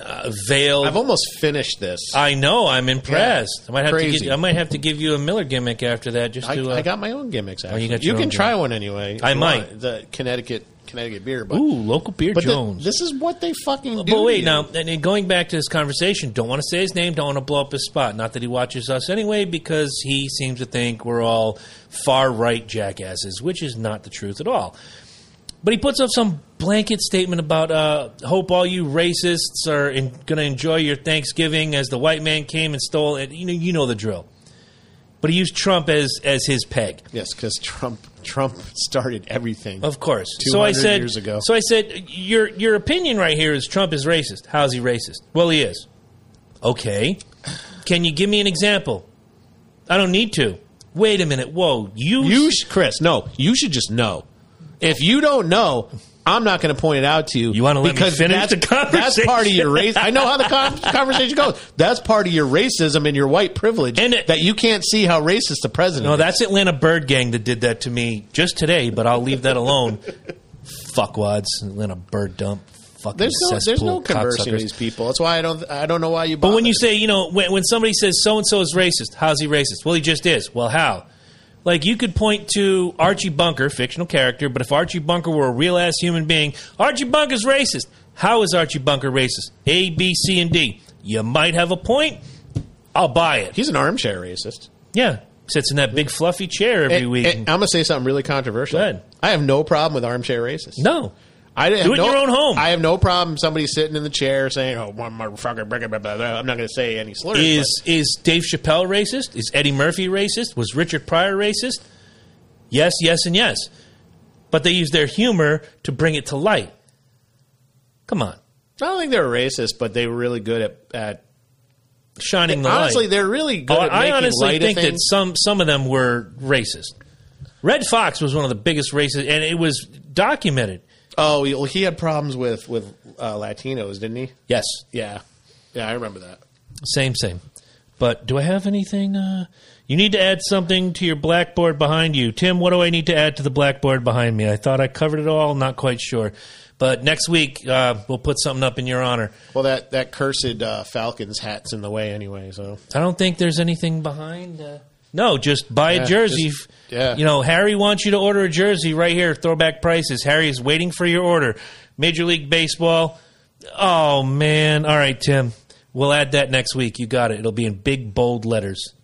uh, veiled. I've almost finished this. I know. I'm impressed. I might have to. Crazy. Give, I might have to give you a Miller gimmick after that. Just I, to. Uh, I got my own gimmicks. Actually, you got you can try gimmick. one anyway. I might. want. the Connecticut Connecticut beer, but ooh, local beer but the- Jones. this is what they fucking do. but to wait, you. now and going back to this conversation, don't want to say his name, don't want to blow up his spot. Not that he watches us anyway, because he seems to think we're all far right jackasses, which is not the truth at all. But he puts up some blanket statement about uh, hope all you racists are going to enjoy your Thanksgiving as the white man came and stole it. You know, you know the drill. But he used Trump as as his peg. Yes, because Trump Trump started everything. Of course. So I said. years ago. So I said, your your opinion right here is Trump is racist. How's he racist? Well, he is. Okay. Can you give me an example? I don't need to. Wait a minute. Whoa. You. You, Chris, no, you should just know. If you don't know, I'm not going to point it out to you. You wanna let me finish that's, the conversation? That's part of your race. I know how the con- conversation goes. That's part of your racism and your white privilege And it- that you can't see how racist the president. No, is. that's Atlanta Bird Gang that did that to me just today, but I'll leave that alone. Fuckwads, Atlanta Bird Dump. Fucking There's no, there's no conversing with these people. That's why I don't. I don't know why you. But when you say, you know, when, when somebody says so and so is racist, how's he racist? Well, he just is. Well, how? Like you could point to Archie Bunker, fictional character, but if Archie Bunker were a real ass human being, Archie Bunker's racist. How is Archie Bunker racist? A, B, C, and D. You might have a point. I'll buy it. he's an armchair racist. Yeah, sits in that big fluffy chair every And- week. and I'm going to say something really controversial. Go ahead. I have no problem with armchair racists. no, I have Do it in no, your own home. I have no problem somebody sitting in the chair saying, "Oh, one motherfucker." Blah, blah, blah, blah. I'm not going to say any slurs. Is is Dave Chappelle racist? Is Eddie Murphy racist? Was Richard Pryor racist? Yes, yes, and yes. But they use their humor to bring it to light. Come on, I don't think they're racist, but they were really good at. at shining the honestly, light. Honestly, they're really good Oh, I honestly think that some some of them were racist. Redd Foxx was one of the biggest racists, and it was documented. Oh, well, he had problems with with uh, Latinos, didn't he? Yes, Yeah, yeah, I remember that. same, same. But do I have anything? Uh, you need to add something to your blackboard behind you, Tim. What do I need to add to the blackboard behind me? I thought I covered it all. Not quite sure. But next week uh, we'll put something up in your honor. Well, that that cursed uh, Falcons hat's in the way anyway. So I don't think there's anything behind. Uh, no, just buy Yeah, a jersey. just- yeah. You know, Harry wants you to order a jersey right here. Throwback prices. Harry is waiting for your order. Major League Baseball. Oh man! All right, Tim. We'll add that next week. You got it. It'll be in big bold letters.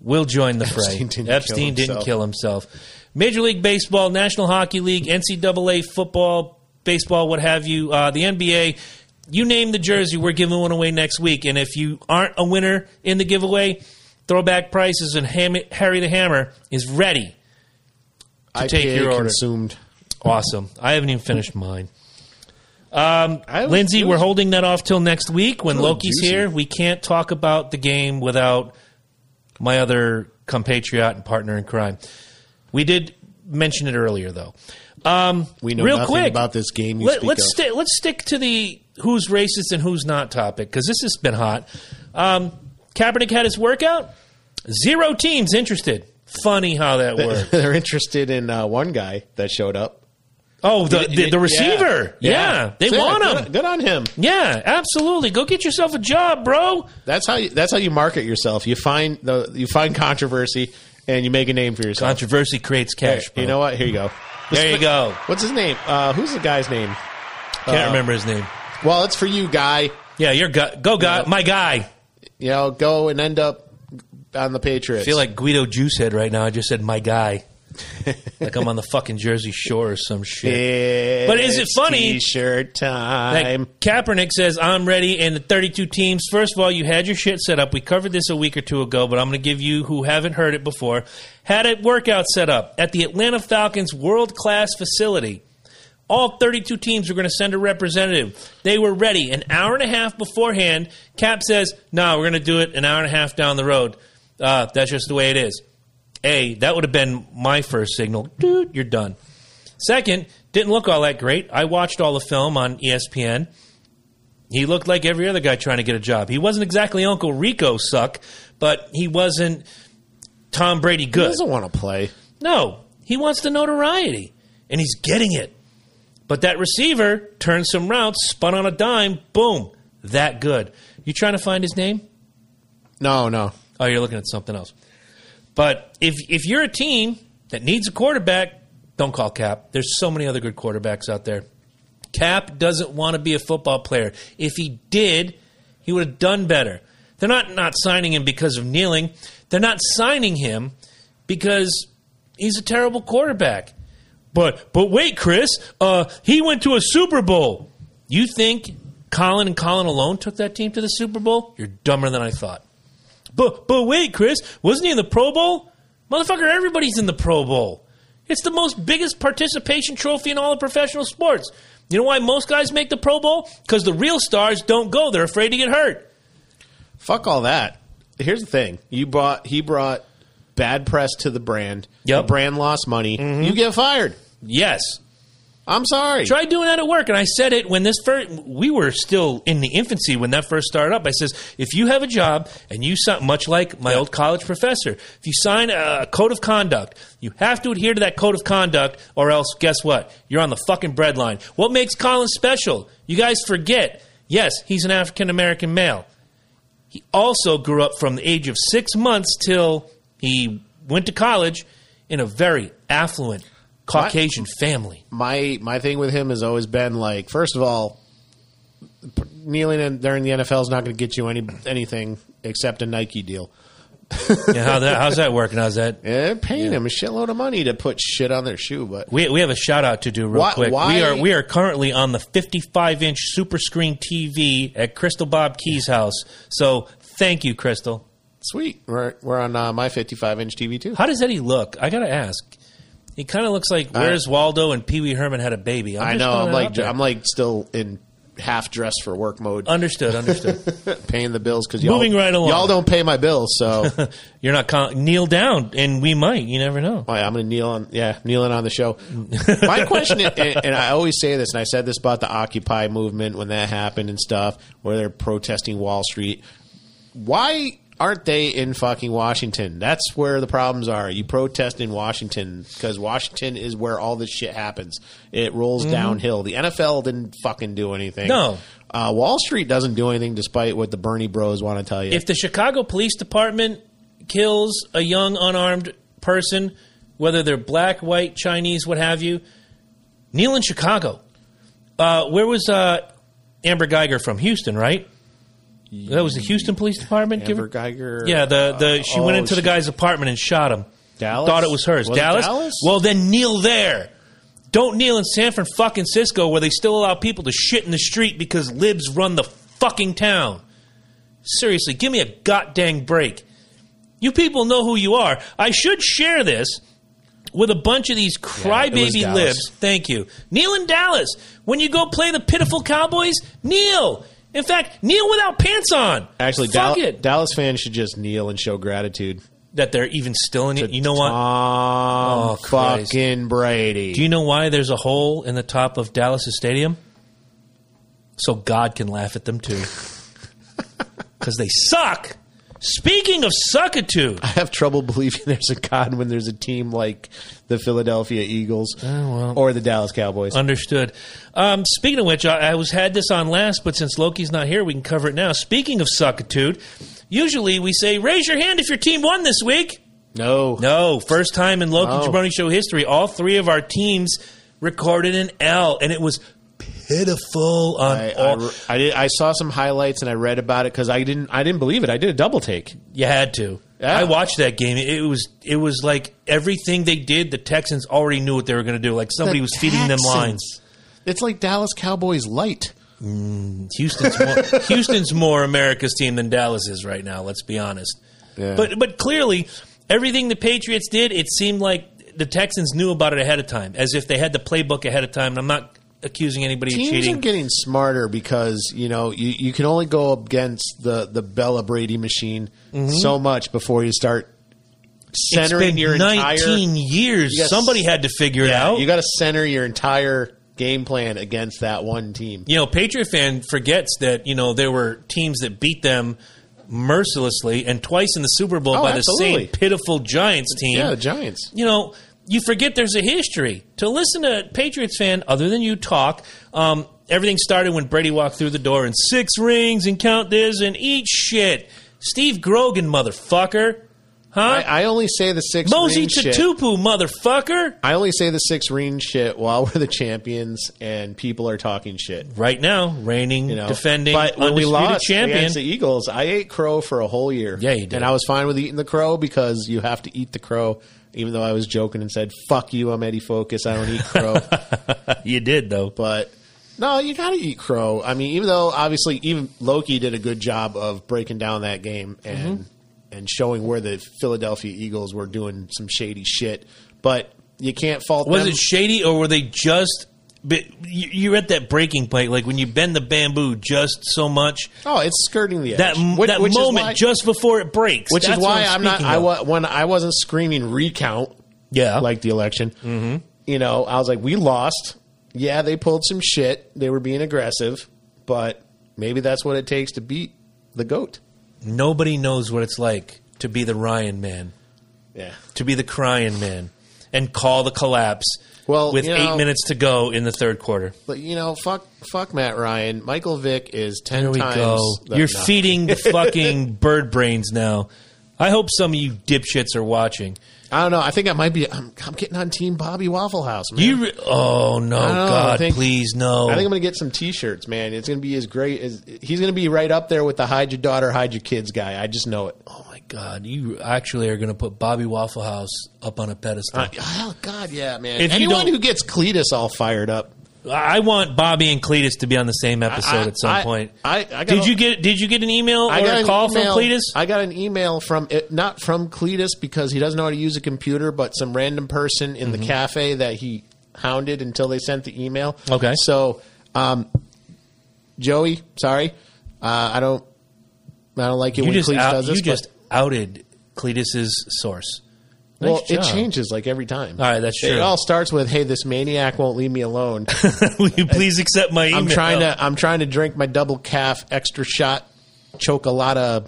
We'll join the fray. Epstein didn't Epstein kill didn't himself. kill himself. Major League Baseball, National Hockey League, NCAA football, baseball, what have you. Uh, the NBA. You name the jersey, we're giving one away next week. And if you aren't a winner in the giveaway, throwback prices and Ham- Harry the Hammer is ready. I take your order. consumed. Awesome. I haven't even finished mine. I was- Lindsay, it we're holding that off till next week when Loki's juicy. here. We can't talk about the game without my other compatriot and partner in crime. We did mention it earlier, though. Um, We know real nothing quick, about this game you Let, speak let's of. sti- let's stick to the who's racist and who's not topic because this has been hot. Um, Kaepernick had his workout. Zero teams interested. Funny how that worked. They're interested in uh, one guy that showed up. Oh, the, the, the Yeah. receiver. Yeah, they So, yeah, want him. Good, good on him. Yeah, absolutely. Go get yourself a job, bro. That's how you, that's how you market yourself. You find the you find controversy and you make a name for yourself. Controversy creates Hey, cash. bro. you know what? Here you go. There you go. What's his name? Uh, who's the guy's name? Can't Uh, remember his name. Well, it's for you, guy. Yeah, you're go, go guy, Yeah. my guy. You know, go and end up on the Patriots. I feel like Guido Juicehead right now. I just said my guy. like I'm on the fucking Jersey Shore or some shit. But is it funny T-shirt Like time. Kaepernick says, I'm ready, and the 32 teams. First of all, you had your shit set up. We covered this a week or two ago, but I'm going to give you who haven't heard it before. Had a workout set up at the Atlanta Falcons world class facility. All 32 teams were going to send a representative. They were ready. An hour and a half beforehand, Cap says, No, we're going to do it an hour and a half down the road. Uh, that's just the way it is. A, that would have been my first signal. Dude, you're done. Second, didn't look all that great. I watched all the film on ESPN. He looked like every other guy trying to get a job. He wasn't exactly Uncle Rico suck, but he wasn't Tom Brady He good. doesn't want to play. No, he wants the notoriety, and he's getting it. But that receiver turned some routes, spun on a dime, boom, that good. You trying to find his name? No, no. Oh, you're looking at something else. But if if you're a team that needs a quarterback, don't call Cap. There's so many other good quarterbacks out there. Cap doesn't want to be a football player. If he did, he would have done better. They're not not signing him because of kneeling. They're not signing him because he's a terrible quarterback. But but wait, Chris, uh, he went to a Super Bowl. You think Colin and Colin alone took that team to the Super Bowl? You're dumber than I thought. But but wait, Chris, wasn't he in the Pro Bowl? Motherfucker, everybody's in the Pro Bowl. It's the most biggest participation trophy in all of professional sports. You know why most guys make the Pro Bowl? Because the real stars don't go. They're afraid to get hurt. Fuck all that. Here's the thing. You brought he brought bad press to the brand. Yep. The brand lost money. Mm-hmm. You get fired. Yes. I'm sorry. Try doing that at work. And I said it when this first, we were still in the infancy when that first started up. I says, if you have a job and you sign, much like my old college professor, if you sign a code of conduct, you have to adhere to that code of conduct or else guess what? You're on the fucking breadline. What makes Colin special? You guys forget. Yes, he's an African American male. He also grew up from the age of six months till he went to college in a very affluent Caucasian family. my my thing with him has always been like, first of all, kneeling in, during the NFL is not going to get you any anything except a Nike deal. Yeah, how that, how's that working? How's that? Yeah, they're paying him a shitload of money to put shit on their shoe, but We, we have a shout out to do real Why- quick. why- We are we are currently on the 55 inch super screen TV at Crystal Bob Key's house. So thank you, Crystal. Sweet. We're we're on uh, my 55 inch TV too. How does Eddie look? I gotta ask. He kind of looks like Where's Waldo and Pee Wee Herman had a baby. I'm I just know. I'm like. I'm like still in half dressed for work mode, understood, understood. paying the bills because y'all Moving right along. Y'all don't pay my bills, so oh, You're not con- kneel down, and we might. You never know. yeah, I'm going to kneel on yeah kneeling on the show. my question, is, and, and I always say this, and I said this about the Occupy movement when that happened and stuff, where they're protesting Wall Street. Why aren't they in fucking Washington? That's where the problems are. You protest in Washington because Washington is where all this shit happens. It rolls downhill. The NFL didn't fucking do anything. No. Uh, Wall Street doesn't do anything, despite what the Bernie Bros want to tell you. If the Chicago Police Department kills a young unarmed person, whether they're black, white, Chinese, what have you, kneel in Chicago. Uh, where was uh, Amber Guyger from Houston, right? That was the Houston Police Department. Give Amber her- Guyger. Yeah, the the uh, she went oh, into the she- guy's apartment and shot him. Dallas? Thought it was hers. Was it Dallas? Dallas? Well, then kneel there. Don't kneel in San Francisco where they still allow people to shit in the street because libs run the fucking town. Seriously, give me a goddamn break. You people know who you are. I should share this with a bunch of these crybaby Dallas. libs. Thank you. Kneel in Dallas. When you go play the pitiful Cowboys, kneel. In fact, kneel without pants on. Actually, Fuck Dal- it. Dallas fans should just kneel and show gratitude. That they're even still in it. You know what? Tom Oh, Christ. fucking Brady. Do you know why there's a hole in the top of Dallas' stadium? So God can laugh at them too. Because they suck. Speaking of suckitude, I have trouble believing there's a God when there's a team like the Philadelphia Eagles well. or the Dallas Cowboys. understood. Um, speaking of which, I, I was had this on last, but since Loki's not here, we can cover it now. Speaking of suckitude, usually we say, raise your hand if your team won this week. no. No, first time in Loki No. Jabroni Show history, all three of our teams recorded an L, and it was pitiful on I, all. I, I, did, I saw some highlights and I read about it because I didn't I didn't believe it. I did a double take. You had to. Yeah. I watched that game. It was it was like everything they did. The Texans already knew what they were going to do. Like somebody The was feeding them lines. It's like Dallas Cowboys light. Mm, Houston's more, Houston's more America's team than Dallas is right now. Let's be honest. Yeah. But but clearly, everything the Patriots did, it seemed like the Texans knew about it ahead of time, as if they had the playbook ahead of time. And I'm not accusing anybody Teams of are cheating. getting smarter because you know you, you can only go against the the Bella Brady machine so much before you start Mm-hmm. It's centering been your 19 entire. years. Somebody had to figure it out. you got to center your entire game plan against that one team. you know, Patriot fan forgets that you know there were teams that beat them mercilessly and twice in the Super Bowl Oh, by the absolutely. same pitiful Giants team. Yeah, the Giants. You know, you forget there's a history. To listen to a Patriots fan other than you talk, um, everything started when Brady walked through the door and six rings and count this and eat shit. Steve Grogan, motherfucker. Huh? I, I only say the six Mosi. Tatupu, motherfucker. I only say the six ring shit while we're the champions and people are talking shit. Right now, reigning, You know, defending, but when we lost champion. against the Eagles, I ate crow for a whole year. Yeah, you did. and I was fine with eating the crow because you have to eat the crow. Even though I was joking and said "fuck you," I'm Eddie Focus. I don't eat crow, you did though. but no, you got to eat crow. I mean, even though obviously even Loki did a good job of breaking down that game and Mm-hmm. and showing where the Philadelphia Eagles were doing some shady shit, but you can't fault Was them. it shady, or were they just? But you- you're at that breaking point, like when you bend the bamboo just so much oh, it's skirting the edge. that Which- that which moment why- just before it breaks. Which is why I'm not. speaking I wa- when I wasn't screaming recount yeah, like the election. Mm-hmm. You know, I was like, we lost. Yeah, they pulled some shit. They were being aggressive, but maybe that's what it takes to beat the goat. nobody knows what it's like to be the Ryan man, Yeah. to be the crying man, and call the collapse. Well, with you eight know- minutes to go in the third quarter. But you know, fuck, fuck Matt Ryan. Michael Vick is ten Here we times. go. the- You're no. feeding the fucking bird brains now. I hope some of you dipshits are watching. I don't know. I think I might be. I'm, I'm getting on Team Bobby Waffle House. Man. You, re- oh no, I don't know. I God, think- please no. I think I'm going to get some T-shirts, man. It's going to be as great as he's going to be right up there with the hide your daughter, hide your kids guy. I just know it. Oh my God! You actually are going to put Bobby Waffle House up on a pedestal. Uh, oh God, yeah, man. If you Anyone don't- who gets Cletus all fired up. I want Bobby and Cletus to be on the same episode I- at some I- point. I- I got did a- you get Did you get an email I or got a call email, from Cletus? I got an email from it, not from Cletus because he doesn't know how to use a computer, but some random person in the cafe that he hounded until they sent the email. Mm-hmm. Okay. So, um, Joey, sorry, uh, I don't, I don't like it you when Cletus out, does this. you just outed Cletus's source. Well, Nice it changes like every time. All right, that's true. It all starts with, "Hey, this maniac won't leave me alone." Will you please accept my email? I'm trying to I'm trying to drink my double calf extra shot chocolata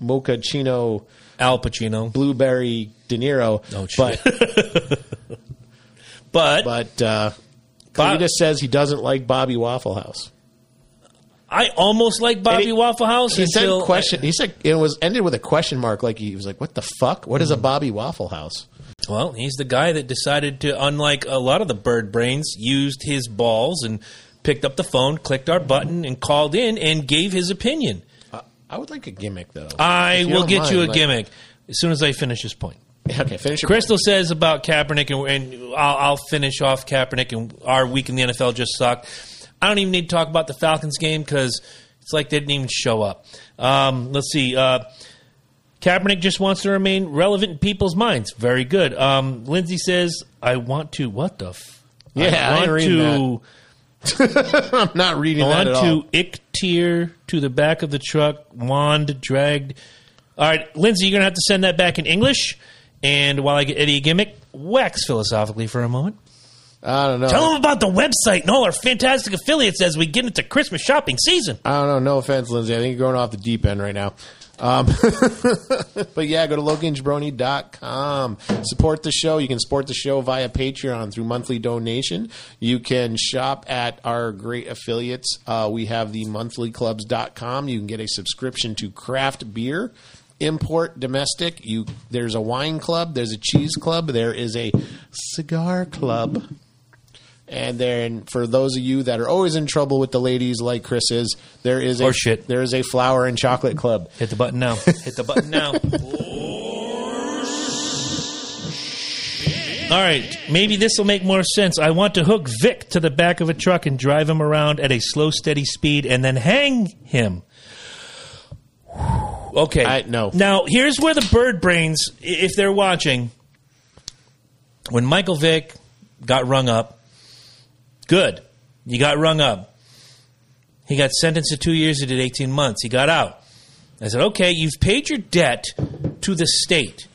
mocha chino Al Pacino, blueberry De Niro. Oh, shit. but but, but uh, Bob- Cletus says he doesn't like Bobby Waffle House. I almost like Bobby he- Waffle House He said question. He said it was ended with a question mark. Like he was like, "What the fuck? What is a Bobby Waffle House?" Well, he's the guy that decided to, unlike a lot of the bird brains, used his balls and picked up the phone, clicked our button, and called in and gave his opinion. Uh, I would like a gimmick though. I will get you a like- gimmick as soon as I finish this point. Okay, finish your Crystal says about Kaepernick, and, and I'll, I'll finish off Kaepernick, and our week in the NFL just sucked. I don't even need to talk about the Falcons game because it's like they didn't even show up. Um, let's see. Uh, Kaepernick just wants to remain relevant in people's minds. Very good. Um, Lindsay says, "I want to what the." F- Yeah, I want reading to. I'm not reading that On at all. to ick tear to the back of the truck, wand dragged. All right, Lindsay, you're going to have to send that back in English. And while I get Eddie a gimmick, wax philosophically for a moment. I don't know. Tell them about the website and all our fantastic affiliates as we get into Christmas shopping season. I don't know. No offense, Lindsay. I think you're going off the deep end right now. Um, but yeah, go to lokiandjabroni.com. Support the show. You can support the show via Patreon through monthly donation. You can shop at our great affiliates. Uh, we have the monthlyclubs.com. You can get a subscription to craft beer. Import domestic. You there's a wine club, there's a cheese club, there is a cigar club. And then for those of you that are always in trouble with the ladies like Chris is, there is a Or shit. there is a flower and chocolate club. Hit the button now. Hit the button now. All right, maybe this will make more sense. I want to hook Vic to the back of a truck and drive him around at a slow, steady speed and then hang him. Okay. I- no. Now, here's where the bird brains, i- if they're watching, when Michael Vick got rung up, good. You got rung up. He got sentenced to two years. He did 18 months. He got out. I said, okay, you've paid your debt to the state.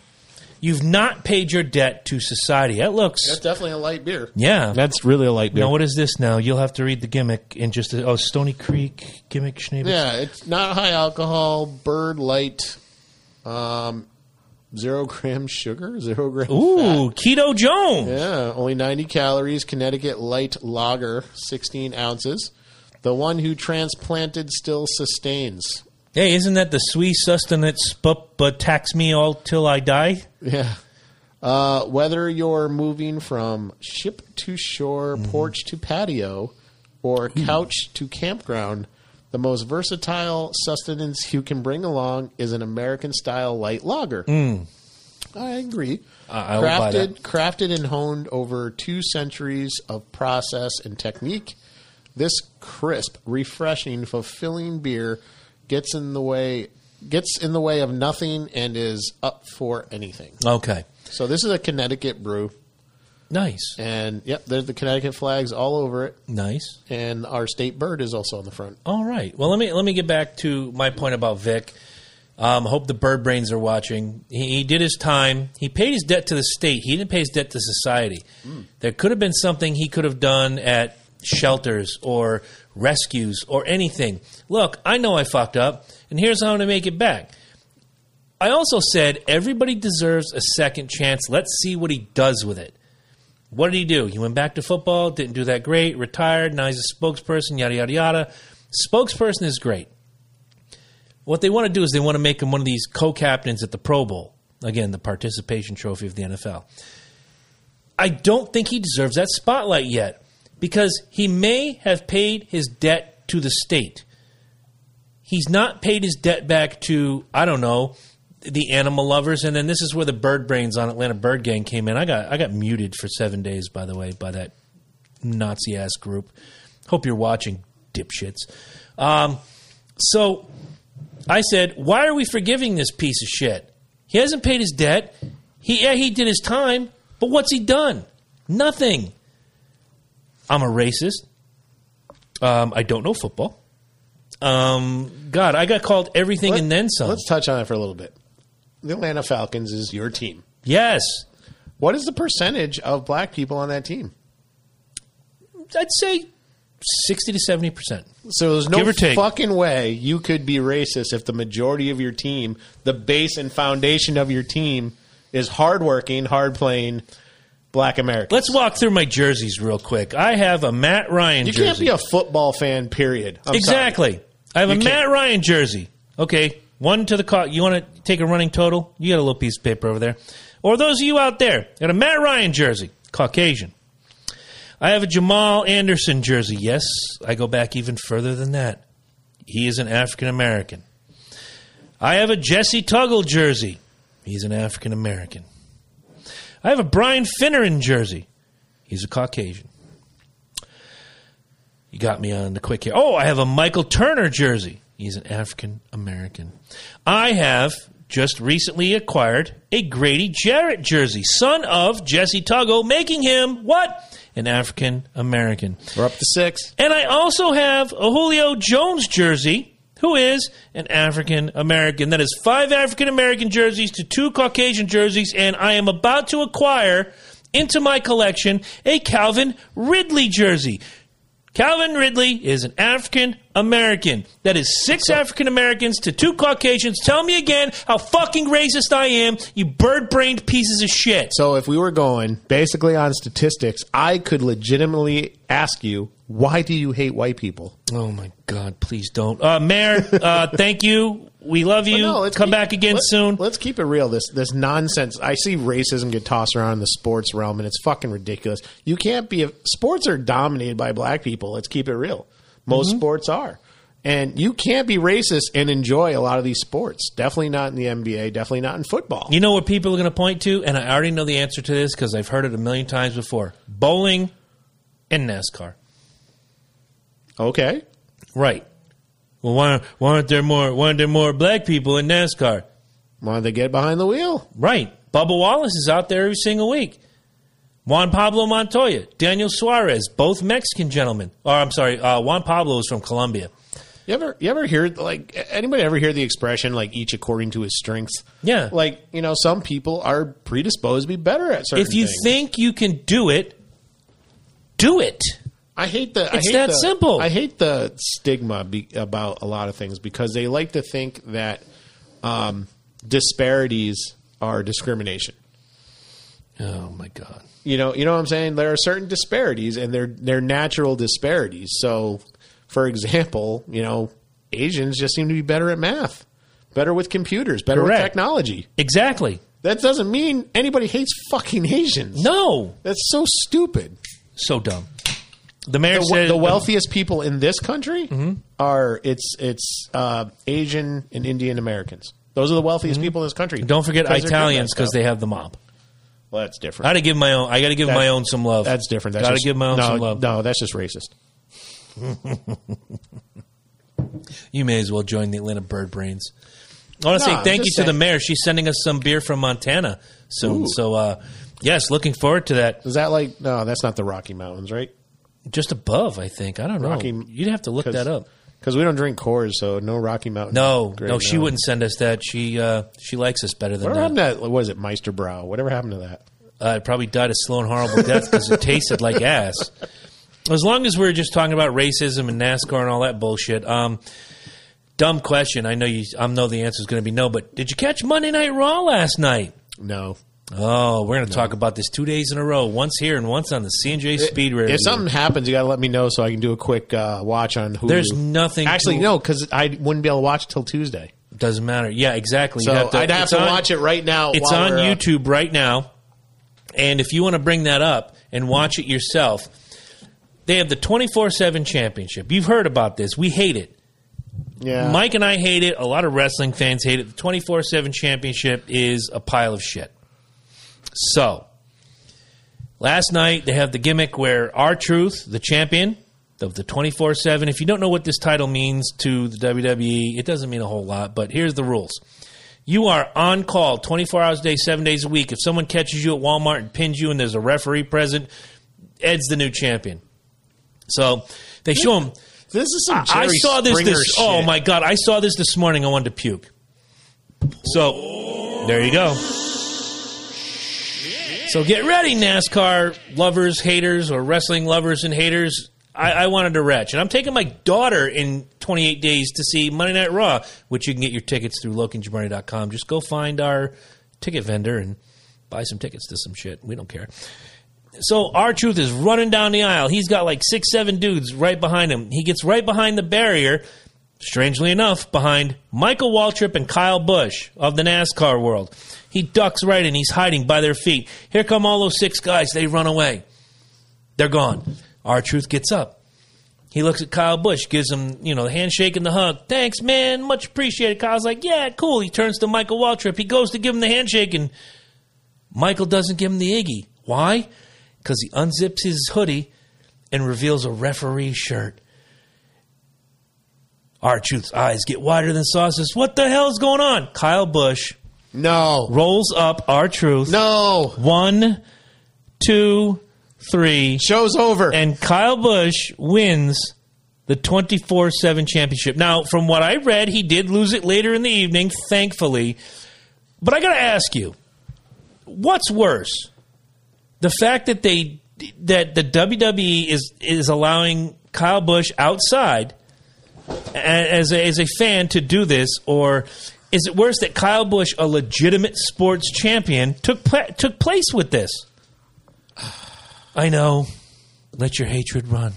You've not paid your debt to society. That looks. That's definitely a light beer. yeah. That's really a light beer. Now, what is this now? You'll have to read the gimmick in just a. Oh, Stony Creek gimmick, Schneebus? yeah, it's not high alcohol, bird light, um, zero gram sugar, zero gram Ooh, Keto Jones. Yeah, only 90 calories, Connecticut light lager, 16 ounces. The one who transplanted still sustains. Hey, isn't that the sweet sustenance but, but tax me all till I die? Yeah. Uh, whether you're moving from ship to shore, porch to patio, or couch to campground, the most versatile sustenance you can bring along is an American style light lager. Mm. I agree. I- will buy crafted, crafted and honed over two centuries of process and technique. This crisp, refreshing, fulfilling beer gets in the way gets in the way of nothing and is up for anything. Okay. So this is a Connecticut brew, Nice. and yep, there's the Connecticut flags all over it, Nice. and our state bird is also on the front. All right. Well, let me let me get back to my point about Vic. Um, I hope the bird brains are watching. He, he did his time. He paid his debt to the state. He didn't pay his debt to society. There could have been something he could have done at shelters or rescues or anything. Look, I know I fucked up, and here's how I'm going to make it back. I also said everybody deserves a second chance. Let's see what he does with it. What did he do? He went back to football, didn't do that great, retired, now he's a spokesperson, yada, yada, yada. Spokesperson is great. What they want to do is they want to make him one of these co captains at the Pro Bowl. Again, the participation trophy of the NFL. I don't think he deserves that spotlight yet because he may have paid his debt to the state. He's not paid his debt back to, I don't know, the animal lovers. And then this is where the bird brains on Atlanta Bird Gang came in. I got I got muted for seven days, by the way, by that Nazi ass group. Hope you're watching, dipshits. Um, so I said, why are we forgiving this piece of shit? He hasn't paid his debt. He yeah, he did his time, but what's he done? Nothing. I'm a racist. Um, I don't know football. Um, God, I got called everything and then some. Let's touch on it for a little bit. The Atlanta Falcons is your team. Yes, What is the percentage of black people on that team? I'd say sixty to seventy percent. So there's no Give or take. fucking way you could be racist if the majority of your team, the base and foundation of your team, is hardworking, hard playing black Americans. Let's walk through my jerseys real quick. I have a Matt Ryan you jersey. You can't be a football fan. Period. I'm exactly. I have a You Matt can't. Ryan jersey. Okay, one to the car. You want to take a running total? You got a little piece of paper over there. Or those of you out there, got a Matt Ryan jersey, Caucasian. I have a Jamal Anderson jersey. Yes, I go back even further than that. He is an African American. I have a Jessie Tuggle jersey. He's an African American. I have a Brian Finneran jersey. He's a Caucasian. You got me on the quick here. Oh, I have a Michael Turner jersey. He's an African American. I have just recently acquired a Grady Jarrett jersey, son of Jessie Tuggle, making him what? An African American. We're up to six. And I also have a Julio Jones jersey, who is an African American. That is five African American jerseys to two Caucasian jerseys, and I am about to acquire into my collection a Calvin Ridley jersey. Calvin Ridley is an African American. That is six African Americans to two Caucasians. Tell me again how fucking racist I am, you bird brained pieces of shit. So if we were going basically on statistics, I could legitimately ask you, why do you hate white people? Oh my God, please don't. Uh, Mayor, uh, thank you. We love you. No, let's Come keep- back again let- soon. Let's keep it real. This this nonsense. I see racism get tossed around in the sports realm, and it's fucking ridiculous. You can't be. A, sports are dominated by black people. Let's keep it real. Most Mm-hmm. sports are, and you can't be racist and enjoy a lot of these sports. Definitely not in the NBA. Definitely not in football. You know what people are going to point to? And I already know the answer to this because I've heard it a million times before bowling and NASCAR. Okay. Right. Well, why, why aren't there more? Why aren't there more black people in NASCAR? Why don't they get behind the wheel? Right. Bubba Wallace is out there every single week. Juan Pablo Montoya, Daniel Suarez, both Mexican gentlemen. Or I'm sorry, uh, Juan Pablo is from Colombia. You ever you ever hear like anybody ever hear the expression like each according to his strengths? Yeah. Like you know, some people are predisposed to be better at certain. Things. If you things. think you can do it, do it. I hate the. It's I hate that the, simple. I hate the stigma be, about a lot of things because they like to think that um, disparities are discrimination. Oh my God. You know, you know what I'm saying. There are certain disparities, and they're they're natural disparities. So, for example, you know, Asians just seem to be better at math, better with computers, better Correct. with technology. Exactly. That doesn't mean anybody hates fucking Asians. No. That's so stupid. So dumb. The mayor the, said the wealthiest people in this country are it's it's uh, Asian and Indian Americans. Those are the wealthiest people in this country. Don't forget Because they're good at Italians because they have the mob. Well, that's different. I got to give my own. I got to give my own some love. That's different. That's Got to just- give my own no, some love. No, that's just racist. You may as well join the Atlanta Bird Brains. I want to No, say thank you just to the mayor. She's sending us some beer from Montana soon. Ooh. So, uh, yes, looking forward to that. Is that like no? That's not the Rocky Mountains, right? Just above, I think. I don't know. Rocky- You'd have to look that up. Because we don't drink Coors, so no Rocky Mountain. No, no, she wouldn't send us that. She uh, she likes us better than Whatever happened that. to that? What was it Meisterbrau? Whatever happened to that? Uh, it probably died a slow and horrible death because it tasted like ass. As long as we're just talking about racism and NASCAR and all that bullshit. Um, dumb question. I know you. I know the answer is going to be no. But did you catch Monday Night Raw last night? No. Oh, we're going to talk about this two days in a row. Once here and once on the C&J Speedway. If something happens, you got to let me know so I can do a quick uh, watch on Hulu. There's nothing Actually, no, because I wouldn't be able to watch till Tuesday. doesn't matter. Yeah, exactly. So have to- I'd have to on- watch it right now. It's on YouTube right now. And if you want to bring that up and watch it yourself, they have the 24 7 championship. You've heard about this. We hate it. yeah. Mike and I hate it. A lot of wrestling fans hate it. The 24 7 championship is a pile of shit. So, last night they have the gimmick where R Truth, the champion of the 24 7, if you don't know what this title means to the WWE, it doesn't mean a whole lot, but here's the rules. You are on call 24 hours a day, seven days a week. If someone catches you at Walmart and pins you and there's a referee present, Ed's the new champion. So they show him. This is some I saw this. Springer this oh my god! I saw this this morning. I wanted to puke. So there you go. So get ready, NASCAR lovers, haters, or wrestling lovers and haters. I, I wanted to retch, and I'm taking my daughter in 28 days to see Monday Night Raw, which you can get your tickets through LokiandJabroni.com. Just go find our ticket vendor and buy some tickets to some shit. We don't care. So R Truth is running down the aisle. He's got like six, seven dudes right behind him. He gets right behind the barrier, strangely enough, behind Michael Waltrip and Kyle Busch of the NASCAR world. He ducks right in. He's hiding by their feet. Here come all those six guys. They run away. They're gone. R Truth gets up. He looks at Kyle Busch, gives him, you know, the handshake and the hug. Thanks, man. Much appreciated. Kyle's like, yeah, cool. He turns to Michael Waltrip. He goes to give him the handshake, and Michael doesn't give him the Iggy. Why? Because he unzips his hoodie and reveals a referee shirt. R Truth's eyes get wider than saucers. What the hell's going on? Kyle Busch No. rolls up R Truth. No. One, two, three. Show's over. And Kyle Busch wins the 24 7 championship. Now, from what I read, he did lose it later in the evening, thankfully. But I got to ask you what's worse? The fact that they that the WWE is is allowing Kyle Busch outside as a, as a fan to do this, or is it worse that Kyle Busch, a legitimate sports champion, took pla- took place with this? I know. Let your hatred run.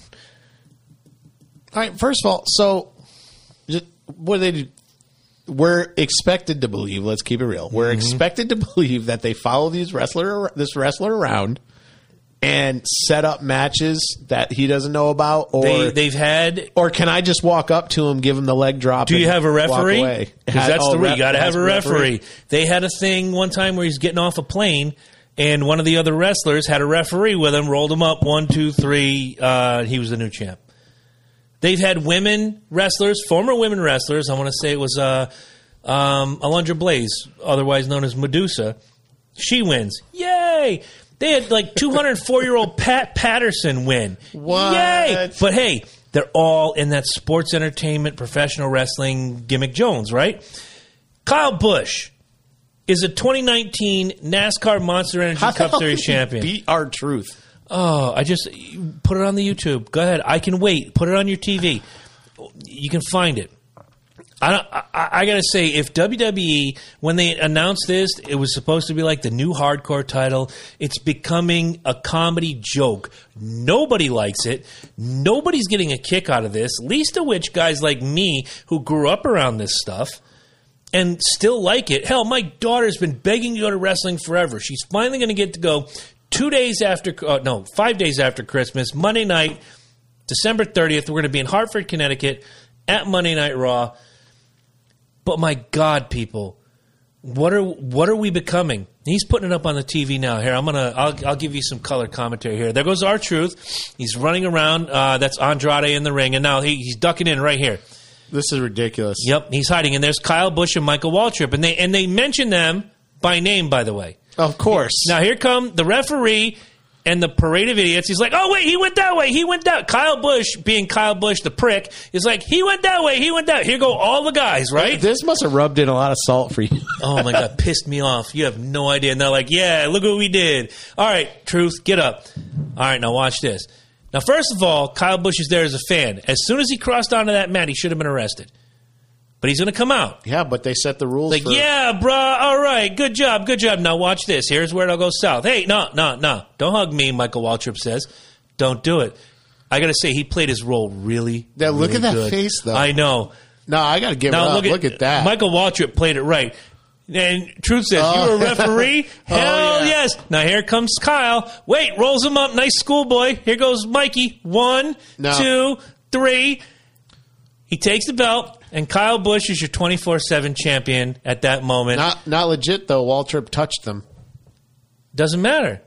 All right. First of all, so what they do? We're expected to believe. Let's keep it real. We're Mm-hmm. expected to believe that they follow these wrestler, this wrestler around, and set up matches that he doesn't know about, or They they've had. or can I just walk up to him, give him the leg drop? Do you have a referee? Because that's Oh, the ref- You got to have a referee. They had a thing one time where he's getting off a plane, and one of the other wrestlers had a referee with him, rolled him up one, two, three. Uh, he was the new champ. They've had women wrestlers, former women wrestlers. I want to say it was uh, um, Alundra Blaze, otherwise known as Medusa. She wins. Yay! They had like 204 year old Pat Patterson win. What? Yay! But hey, they're all in that sports entertainment, professional wrestling gimmick Jones, right? Kyle Busch is a 2019 NASCAR Monster Energy How Cup Series champion. Beat R Truth. Oh, I just put it on the YouTube. Go ahead. I can wait. Put it on your TV. You can find it. I, I, I got to say, if WWE, when they announced this, it was supposed to be like the new hardcore title. It's becoming a comedy joke. Nobody likes it. Nobody's getting a kick out of this. Least of which guys like me who grew up around this stuff and still like it. Hell, my daughter's been begging to go to wrestling forever. She's finally going to get to go two days after, uh, no, five days after Christmas, Monday night, December 30th. We're going to be in Hartford, Connecticut at Monday Night Raw. But my God, people, what are what are we becoming? He's putting it up on the TV now. Here, I'm gonna I'll, I'll give you some color commentary here. There goes R Truth. He's running around. Uh, that's Andrade in the ring, and now he, he's ducking in right here. This is ridiculous. Yep, he's hiding. And there's Kyle Busch and Michael Waltrip, and they and they mention them by name, by the way. Of course. Now here come the referee and the parade of idiots. He's like, "Oh wait, he went that way. He went that." Kyle Busch, being Kyle Busch, the prick, is like, "He went that way. He went that." Here go all the guys, right? This must have rubbed in a lot of salt for you. Oh my god, pissed me off. You have no idea. And they're like, "Yeah, look what we did." All right, truth, get up. All right, now watch this. Now, first of all, Kyle Busch is there as a fan. As soon as he crossed onto that mat, he should have been arrested. But he's going to come out. yeah, but they set the rules. Like, for, yeah, bruh, all right, good job, good job. Now watch this. Here's where it'll go south. Hey, no, no, no. Don't hug me, Michael Waltrip says. Don't do it. I got to say, he played his role really, Yeah, look really at that good. face, though. I know. No, I got to give Now it up. look at, Look at that. Michael Waltrip played it right. And Truth says, Oh. you were a referee? Oh, Hell yeah. yes. Now here comes Kyle. Wait, rolls him up. Nice schoolboy. Here goes Mikey. One, No. two, three. He takes the belt, and Kyle Busch is your 24 7 champion at that moment. Not not legit though. Waltrip touched them. Doesn't matter.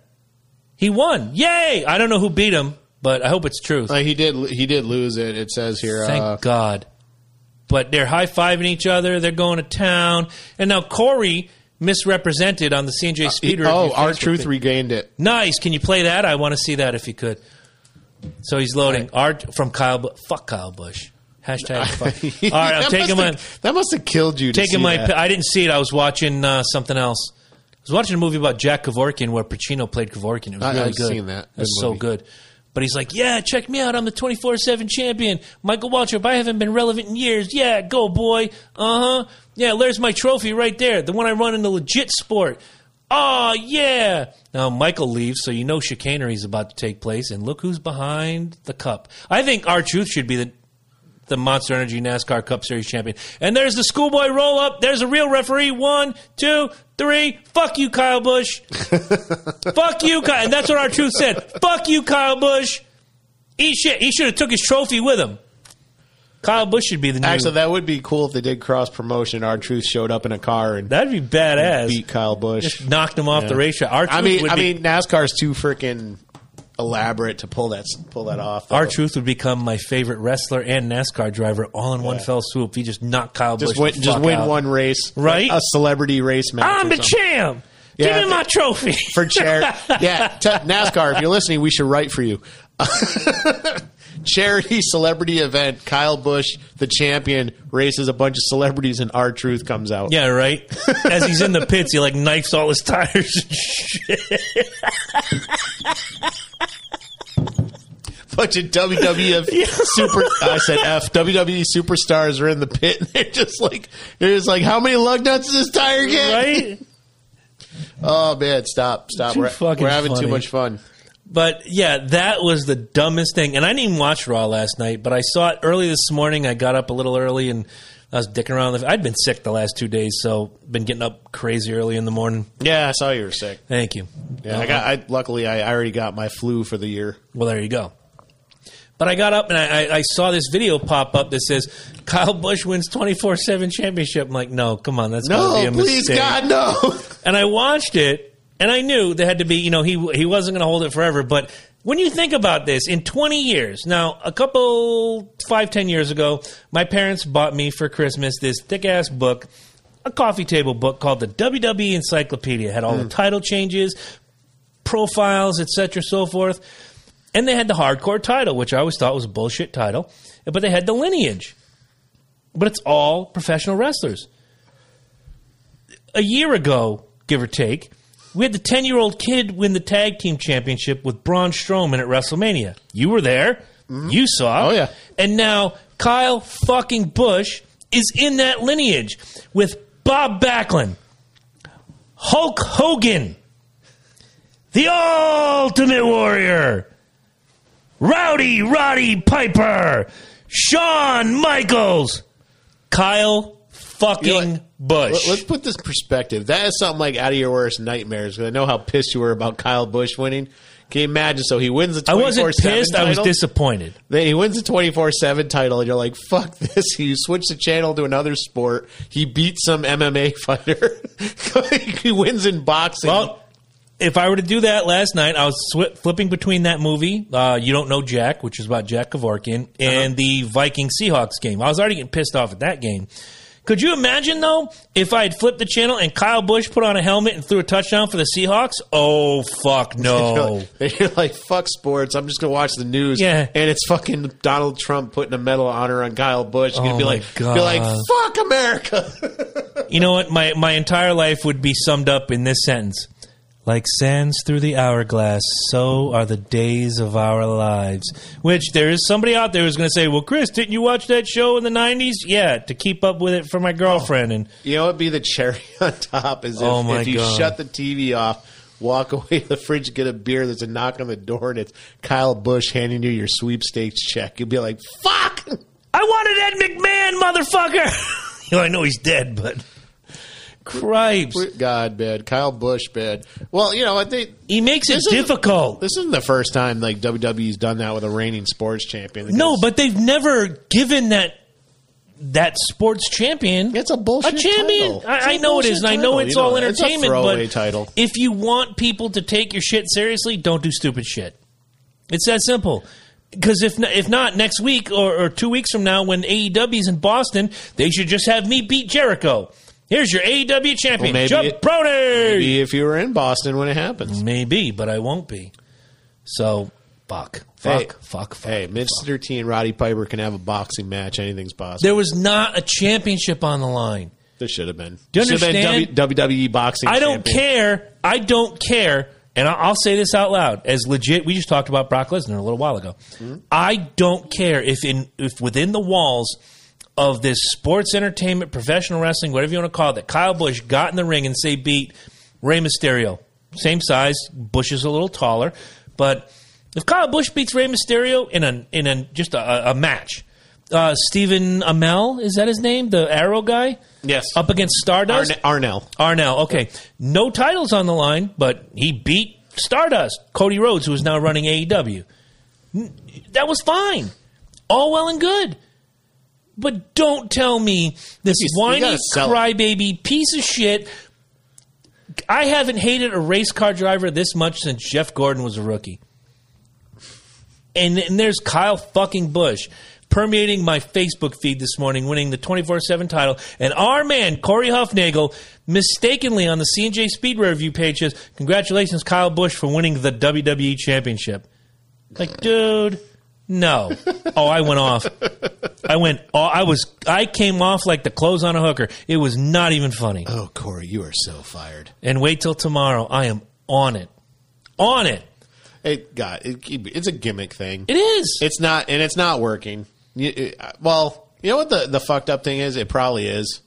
He won. Yay! I don't know who beat him, but I hope it's truth. Uh, he did. He did lose it. It says here. Thank uh, God. But they're high fiving each other. They're going to town. And now Corey misrepresented on the CNJ Speed Review oh, R Truth regained it. Nice. Can you play that? I want to see that if you could. So he's loading art from Kyle. Fuck Kyle Busch. Hashtag. Fuck. All right, I'm That taking must my have- That must have killed you. To taking see my. that. I didn't see it. I was watching uh, something else. I was watching a movie about Jack Kevorkian where Pacino played Kevorkian. It was I- really I've good. seen that. It was so movie. good. But he's like, yeah, check me out. I'm the 24 7 champion. Michael Waltrip, I haven't been relevant in years. Yeah, go, boy. Uh huh. Yeah, there's my trophy right there. The one I run in the legit sport. Oh, yeah. Now, Michael leaves, so you know chicanery is about to take place. And look who's behind the cup. I think R Truth should be the the Monster Energy NASCAR Cup Series champion. And there's the schoolboy roll up. There's a real referee. One, two, three. Fuck you, Kyle Busch. Fuck you, Kyle. And that's what R Truth said. Fuck you, Kyle Busch. Eat shit. He should have took his trophy with him. Kyle Busch should be the new. Actually, that would be cool if they did cross promotion. R Truth showed up in a car and That'd be badass. beat Kyle Busch. Just knocked him off the racetrack. Our I mean, I be- mean, NASCAR's too freaking elaborate to pull that pull that off. R Truth would become my favorite wrestler and NASCAR driver all in one fell swoop. He just knocked Kyle just Busch. win, just win out. one race, Right? A celebrity race match. I'm the champ. Yeah, Give me my trophy. for chair. yeah, t- NASCAR. If you're listening, we should write for you. Charity celebrity event. Kyle Busch, the champion, races a bunch of celebrities, and R Truth comes out. yeah, right. As he's in the pits, he like knifes all his tires and shit. bunch of WWF super. I said F. WWE superstars are in the pit, and they're just like, they're just like, how many lug nuts does this tire get? Right? Oh man, stop, stop. Too We're, we're having funny. too much fun. But yeah, that was the dumbest thing. And I didn't even watch Raw last night, but I saw it early this morning. I got up a little early and I was dicking around. I'd been sick the last two days, so been getting up crazy early in the morning. Yeah, I saw you were sick. Thank you. Yeah, I got. I luckily I, I already got my flu for the year. Well, there you go. But I got up and I, I, I saw this video pop up that says Kyle Busch wins twenty four seven championship. I'm like, no, come on, that's gotta No, be a please, mistake. God, no. And I watched it, and I knew there had to be, you know, he he wasn't going to hold it forever. But when you think about this, in 20 years, now a couple five ten years ago, my parents bought me for Christmas this thick ass book, a coffee table book called the WWE Encyclopedia. It had all the hmm. title changes, profiles, etc., so forth. And they had the hardcore title, which I always thought was a bullshit title, but they had the lineage. But it's all professional wrestlers a year ago, give or take, we had the 10 year old kid win the tag team championship with Braun Strowman at WrestleMania. You were there. Mm-hmm. You saw. Oh, yeah. And now Kyle fucking Busch is in that lineage with Bob Backlund, Hulk Hogan, the Ultimate Warrior, Rowdy Roddy Piper, Shawn Michaels, Kyle fucking You know? Busch. Let- Let's put this perspective. That is something like out of your worst nightmares. Because I know how pissed you were about Kyle Busch winning. Can you imagine? So he wins the I twenty four wasn't seven pissed. I was title. disappointed. Then he wins the twenty four seven title, and you're like, "Fuck this!" You switch the channel to another sport. He beats some MMA fighter. he wins in boxing. Well, if I were to do that last night, I was sw- flipping between that movie, uh, You Don't Know Jack, which is about Jack Kevorkian, and the Viking Seahawks game. I was already getting pissed off at that game. Could you imagine though if I had flipped the channel and Kyle Busch put on a helmet and threw a touchdown for the Seahawks? Oh fuck no! And you're like, fuck sports. I'm just gonna watch the news. Yeah. And it's fucking Donald Trump putting a medal of honor on Kyle Busch. You're Oh gonna be my like, God. be like, fuck America. You know what? My my entire life would be summed up in this sentence. Like sands through the hourglass, so are the days of our lives. Which there is somebody out there who's going to say, "Well, Chris, didn't you watch that show in the '90s?" Yeah, to keep up with it for my girlfriend. And you know it'd be the cherry on top is if, Oh if you God. shut the TV off, walk away to the fridge, get a beer, there's a knock on the door, and it's Kyle Busch handing you your sweepstakes check. You'll be like, fuck! I wanted Ed McMahon, motherfucker. you know, I know he's dead, but cripes, God, bad. Kyle Busch, bad. Well, you know, I think he makes it difficult. this isn't the first time like WWE's done that with a reigning sports champion. No, but they've never given that that sports champion It's a bullshit a champion. I, I know it is, and I know it's You all know that. It's a entertainment. but title. if you want people to take your shit seriously, don't do stupid shit. It's that simple. Because if if not next week or, or two weeks from now, when AEW's in Boston, they should just have me beat Jericho. Here's your AEW champion, maybe Jump it- Brody. Maybe if you were in Boston when it happens. Maybe, but I won't be. So fuck, fuck, Hey, fuck, fuck. Hey, Mr. T and Roddy Piper can have a boxing match. Anything's possible. There was not a championship on the line. There should have been. Do you Should have been understand? W- WWE boxing. I don't champion. care. I don't care. And I'll say this out loud as legit. We just talked about Brock Lesnar a little while ago. Mm-hmm. I don't care if in if within the walls of this sports entertainment, professional wrestling, whatever you want to call it, that Kyle Busch got in the ring and say beat Rey Mysterio, same size. Busch is a little taller, but if Kyle Busch beats Rey Mysterio in a in a just a, a match, uh, Stephen Amell, is that his name? The Arrow guy? Yes. Up against Stardust? Arne- Arnell. Arnell, okay. No titles on the line, but he beat Stardust, Cody Rhodes, who is now running AEW. That was fine. All well and good. But don't tell me this You- you whiny it. crybaby piece of shit. I haven't hated a race car driver this much since Jeff Gordon was a rookie. And, and there's Kyle fucking Busch permeating my Facebook feed this morning, winning the 24 7 title. And our man, Corey Huffnagel, mistakenly on the C&J Speedway review page says, Congratulations, Kyle Busch, for winning the WWE Championship. Like, dude, no. Oh, I went off. I went, oh, I was, I came off like the clothes on a hooker. It was not even funny. Oh, Corey, you are so fired. And wait till tomorrow. I am on it. On it. Hey, God, it, it's a gimmick thing. It is. It's not, and it's not working. You, it- well, you know what the the fucked up thing is? It probably is.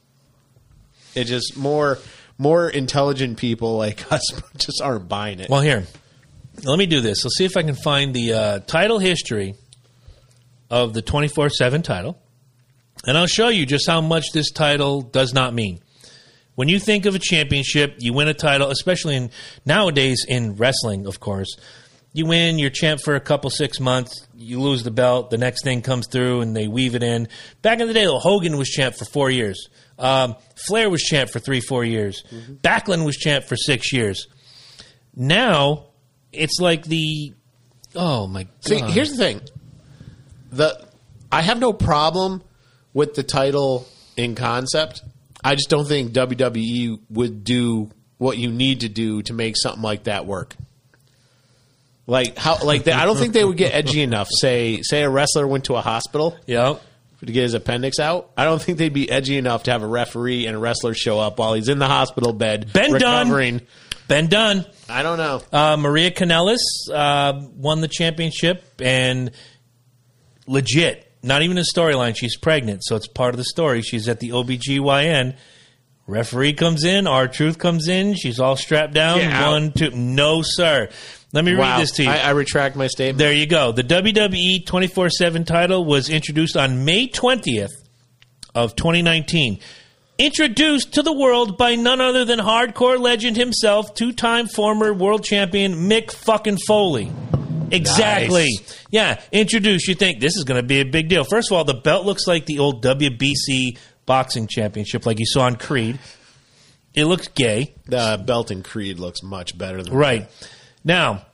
It just more more intelligent people like us just aren't buying it. Well, here, let me do this. Let's see if I can find the uh, title history of the 24 7 title. And I'll show you just how much this title does not mean. When you think of a championship, you win a title, especially in nowadays in wrestling, of course. You win, you're champ for a couple six months, you lose the belt, the next thing comes through and they weave it in. Back in the day, Hogan was champ for four years. Um, Flair was champ for three, four years. Backlund was champ for six years. Now, it's like the. Oh, my God. See, here's the thing. The I have no problem with the title in concept. I just don't think WWE would do what you need to do to make something like that work. Like how like they, I don't think they would get edgy enough. Say say a wrestler went to a hospital Yep. to get his appendix out. I don't think they'd be edgy enough to have a referee and a wrestler show up while he's in the hospital bed Been done. recovering. Been done. I don't know. Uh, Maria Kanellis uh, won the championship and legit. Not even a storyline. She's pregnant, so it's part of the story. She's at the OBGYN. Referee comes in. R Truth comes in. She's all strapped down. Get out. One, two. No, sir. Let me wow. read this to you. I, I retract my statement. There you go. The WWE 24/7 title was introduced on May 20th of 2019. Introduced to the world by none other than hardcore legend himself, two-time former world champion Mick fucking Foley. Exactly. Nice. Yeah, Introduce. You think this is going to be a big deal. First of all, the belt looks like the old WBC boxing championship like you saw on Creed. It looks gay. The belt in Creed looks much better than Right. Now,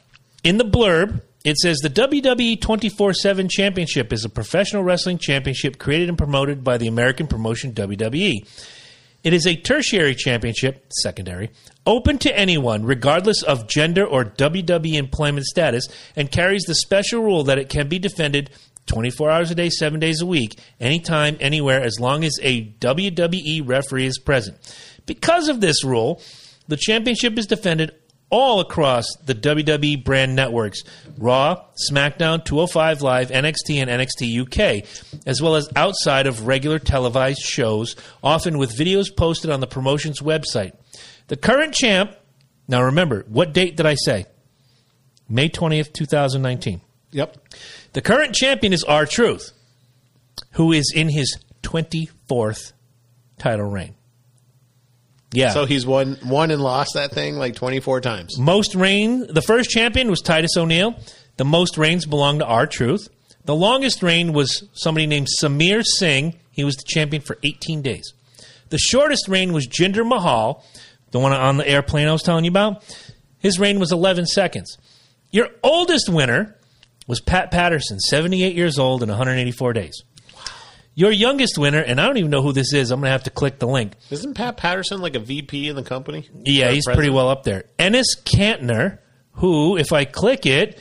in the blurb, it says the WWE 24 7 Championship is a professional wrestling championship created and promoted by the American promotion WWE. It is a tertiary championship, secondary, open to anyone, regardless of gender or WWE employment status, and carries the special rule that it can be defended 24 hours a day, seven days a week, anytime, anywhere, as long as a WWE referee is present. Because of this rule, the championship is defended all across the WWE brand networks Raw, SmackDown, 205 Live, NXT, and NXT UK, as well as outside of regular televised shows, often with videos posted on the promotion's website. The current champ, now remember, what date did I say? May 20th, 2019. Yep. The current champion is R Truth, who is in his 24th title reign. Yeah. So he's won won and lost that thing like 24 times. Most reign, the first champion was Titus O'Neil. The most reigns belonged to R Truth. The longest reign was somebody named Samir Singh. He was the champion for 18 days. The shortest reign was Jinder Mahal, the one on the airplane I was telling you about. His reign was 11 seconds. Your oldest winner was Pat Patterson, 78 years old and 184 days. Your youngest winner, and I don't even know who this is. I'm going to have to click the link. Isn't Pat Patterson like a VP in the company? Yeah, he's president? pretty well up there. Enes Kanter, who, if I click it,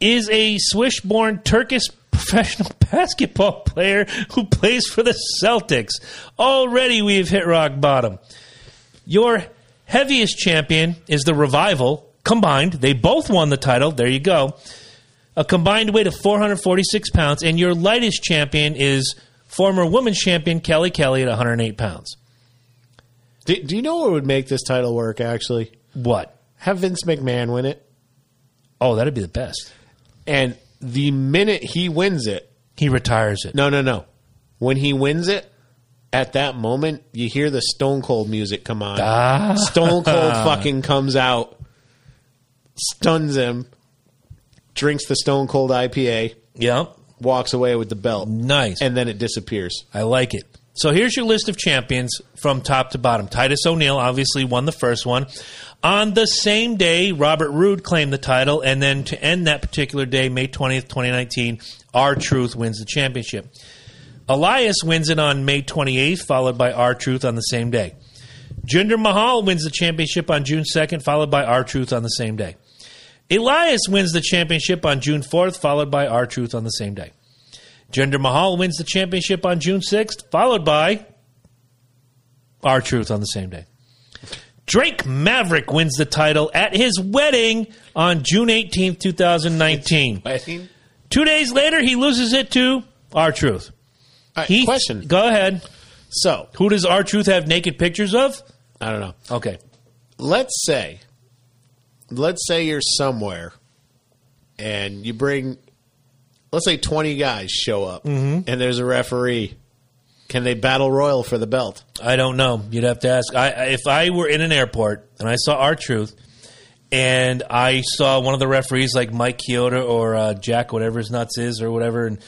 is a Swiss born Turkish professional basketball player who plays for the Celtics. Already we've hit rock bottom. Your heaviest champion is the Revival combined. They both won the title. There you go. A combined weight of 446 pounds. And your lightest champion is former women's champion Kelly Kelly at 108 pounds. Do, do you know what would make this title work? Actually, What? have Vince McMahon win it, Oh, that'd be the best. and the minute he wins it, He retires it. No, no, no. When he wins it, at that moment, you hear the Stone Cold music come on. Ah. Stone Cold fucking comes out, stuns him, drinks the Stone Cold IPA, Yep. walks away with the belt, Nice. and then it disappears. I like it. So here's your list of champions from top to bottom. Titus O'Neil obviously won the first one. On the same day, Robert Roode claimed the title, and then to end that particular day, May 20th, 2019, R Truth wins the championship. Elias wins it on May 28th, followed by R Truth on the same day. Jinder Mahal wins the championship on June 2nd, followed by R Truth on the same day. Elias wins the championship on June 4th, followed by R Truth on the same day. Jinder Mahal wins the championship on June 6th, followed by R Truth on the same day. Drake Maverick wins the title at his wedding on June 18th, 2019. Wedding? Two days later, he loses it to R Truth. Right, Heath, question. Go ahead. So, Who does R Truth have naked pictures of? I don't know. Okay. Let's say, let's say you're somewhere and you bring, let's say 20 guys show up and there's a referee. Can they battle royal for the belt? I don't know. You'd have to ask. I, if I were in an airport and I saw R Truth, and I saw one of the referees like Mike Chioda or uh, Jack, whatever his nuts is or whatever, and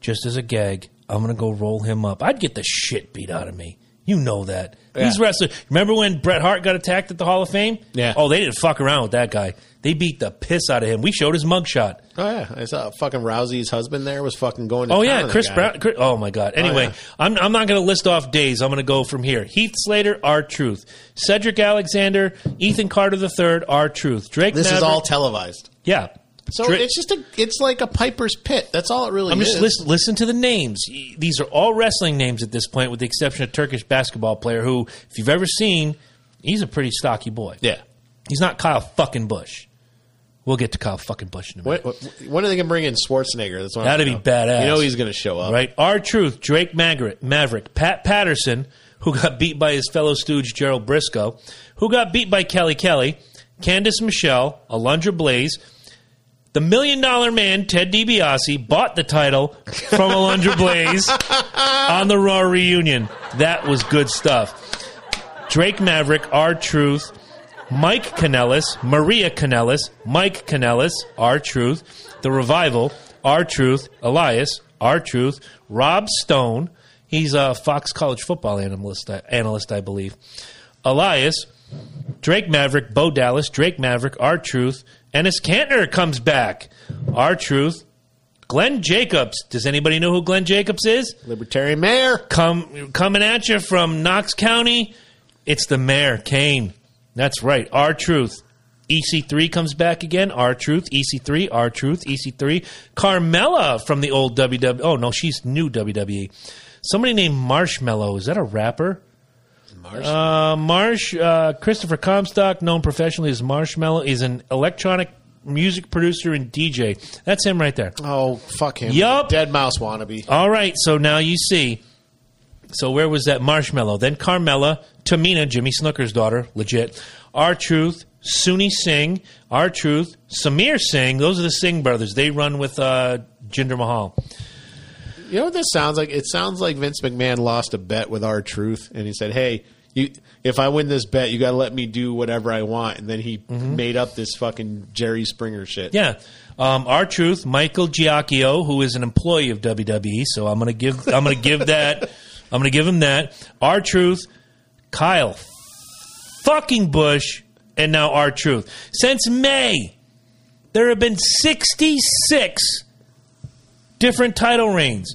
just as a gag, I'm gonna go roll him up. I'd get the shit beat out of me. You know that. These wrestlers. Remember when Bret Hart got attacked at the Hall of Fame? Yeah. Oh, they didn't fuck around with that guy. They beat the piss out of him. We showed his mugshot. Oh yeah, I saw fucking Rousey's husband there was fucking going. To Oh yeah, Chris. Brown. Chris, oh my God. Oh, anyway, yeah. I'm I'm not going to list off days. I'm going to go from here. Heath Slater, R Truth. Cedric Alexander, Ethan Carter III, R Truth. Drake. This is all televised. yeah. So Dra- it's just a, it's like a Piper's Pit. That's all it really I'm is. just listen, listen to the names. These are all wrestling names at this point, with the exception of Turkish basketball player who, if you've ever seen, he's a pretty stocky boy. Yeah. He's not Kyle fucking Busch. We'll get to Kyle fucking Busch in a minute. What when are they going to bring in Schwarzenegger? That's what That'd I be badass. You know he's going to show up, Right? R Truth, Drake Maverick, Maverick, Pat Patterson, who got beat by his fellow stooge Gerald Brisco, who got beat by Kelly Kelly, Candice Michelle, Alundra Blaze. The Million Dollar Man, Ted DiBiase, bought the title from Alundra Blaze on the Raw reunion. That was good stuff. Drake Maverick, R Truth, Mike Kanellis, Maria Kanellis, Mike Kanellis, R Truth, The Revival, R Truth, Elias, R Truth, Rob Stone. He's a Fox College football analyst, analyst, I believe. Elias, Drake Maverick, Bo Dallas, Drake Maverick, R Truth, Enes Kanter comes back. R Truth, Glenn Jacobs. Does anybody know who Glenn Jacobs is? Libertarian mayor. Come coming at you from Knox County. It's the mayor, Kane. That's right. R Truth. EC3 comes back again. R Truth. EC3. R Truth. EC3. Carmella from the old WWE. Oh no, she's new WWE. Somebody named Marshmello. Is that a rapper? Marsh. Uh, Marsh uh, Christopher Comstock, known professionally as Marshmello, is an electronic music producer and DJ. That's him right there. oh fuck him. Yup. Deadmau5 wannabe. All right, so now you see. So where was that Marshmello? Then Carmella, Tamina, Jimmy Snuka's daughter, legit. R Truth, Sunil Singh, R Truth, Samir Singh. Those are the Singh brothers. They run with uh, Jinder Mahal. You know what this sounds like? It sounds like Vince McMahon lost a bet with R Truth, and he said, "Hey, you, if I win this bet, you got to let me do whatever I want." And then he made up this fucking Jerry Springer shit. Yeah. Um, Truth, Michael Giacchio, who is an employee of WWE. So I'm gonna give I'm gonna give that I'm gonna give him that. R Truth, Kyle, fucking Busch, and now R Truth. Since May, there have been 66 different title reigns.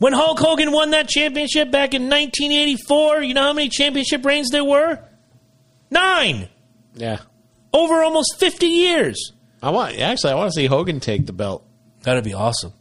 When Hulk Hogan won that championship back in 1984, you know how many championship reigns there were? Nine. Yeah. Over almost 50 years. I want actually I want to see Hogan take the belt. That'd be awesome.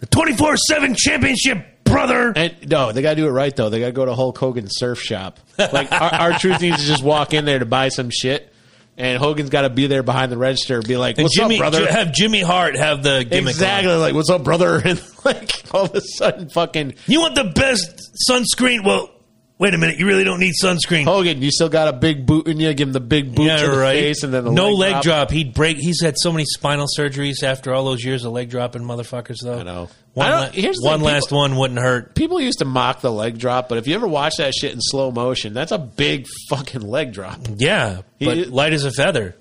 The 24 7 championship, brother. And no, they got to do it right though. They got to go to Hulk Hogan's surf shop. Like our, R Truth needs to just walk in there to buy some shit, and Hogan's got to be there behind the register, and be like, "What's Jimmy, up, brother?" have Jimmy Hart have the gimmick. exactly, on. like, "What's up, brother?" And like all of a sudden, fucking You want the best sunscreen? Well, Wait a minute, you really don't need sunscreen. Hogan, you still got a big boot in you. Give him the big boot yeah, to the right. face, and then the no leg, leg drop. He'd break. He's had so many spinal surgeries after all those years of leg dropping motherfuckers. Though I know. One, I don't- la- here's one thing, last people- one wouldn't hurt. People used to mock the leg drop, but if you ever watch that shit in slow motion, that's a big fucking leg drop. Yeah, but He- light as a feather.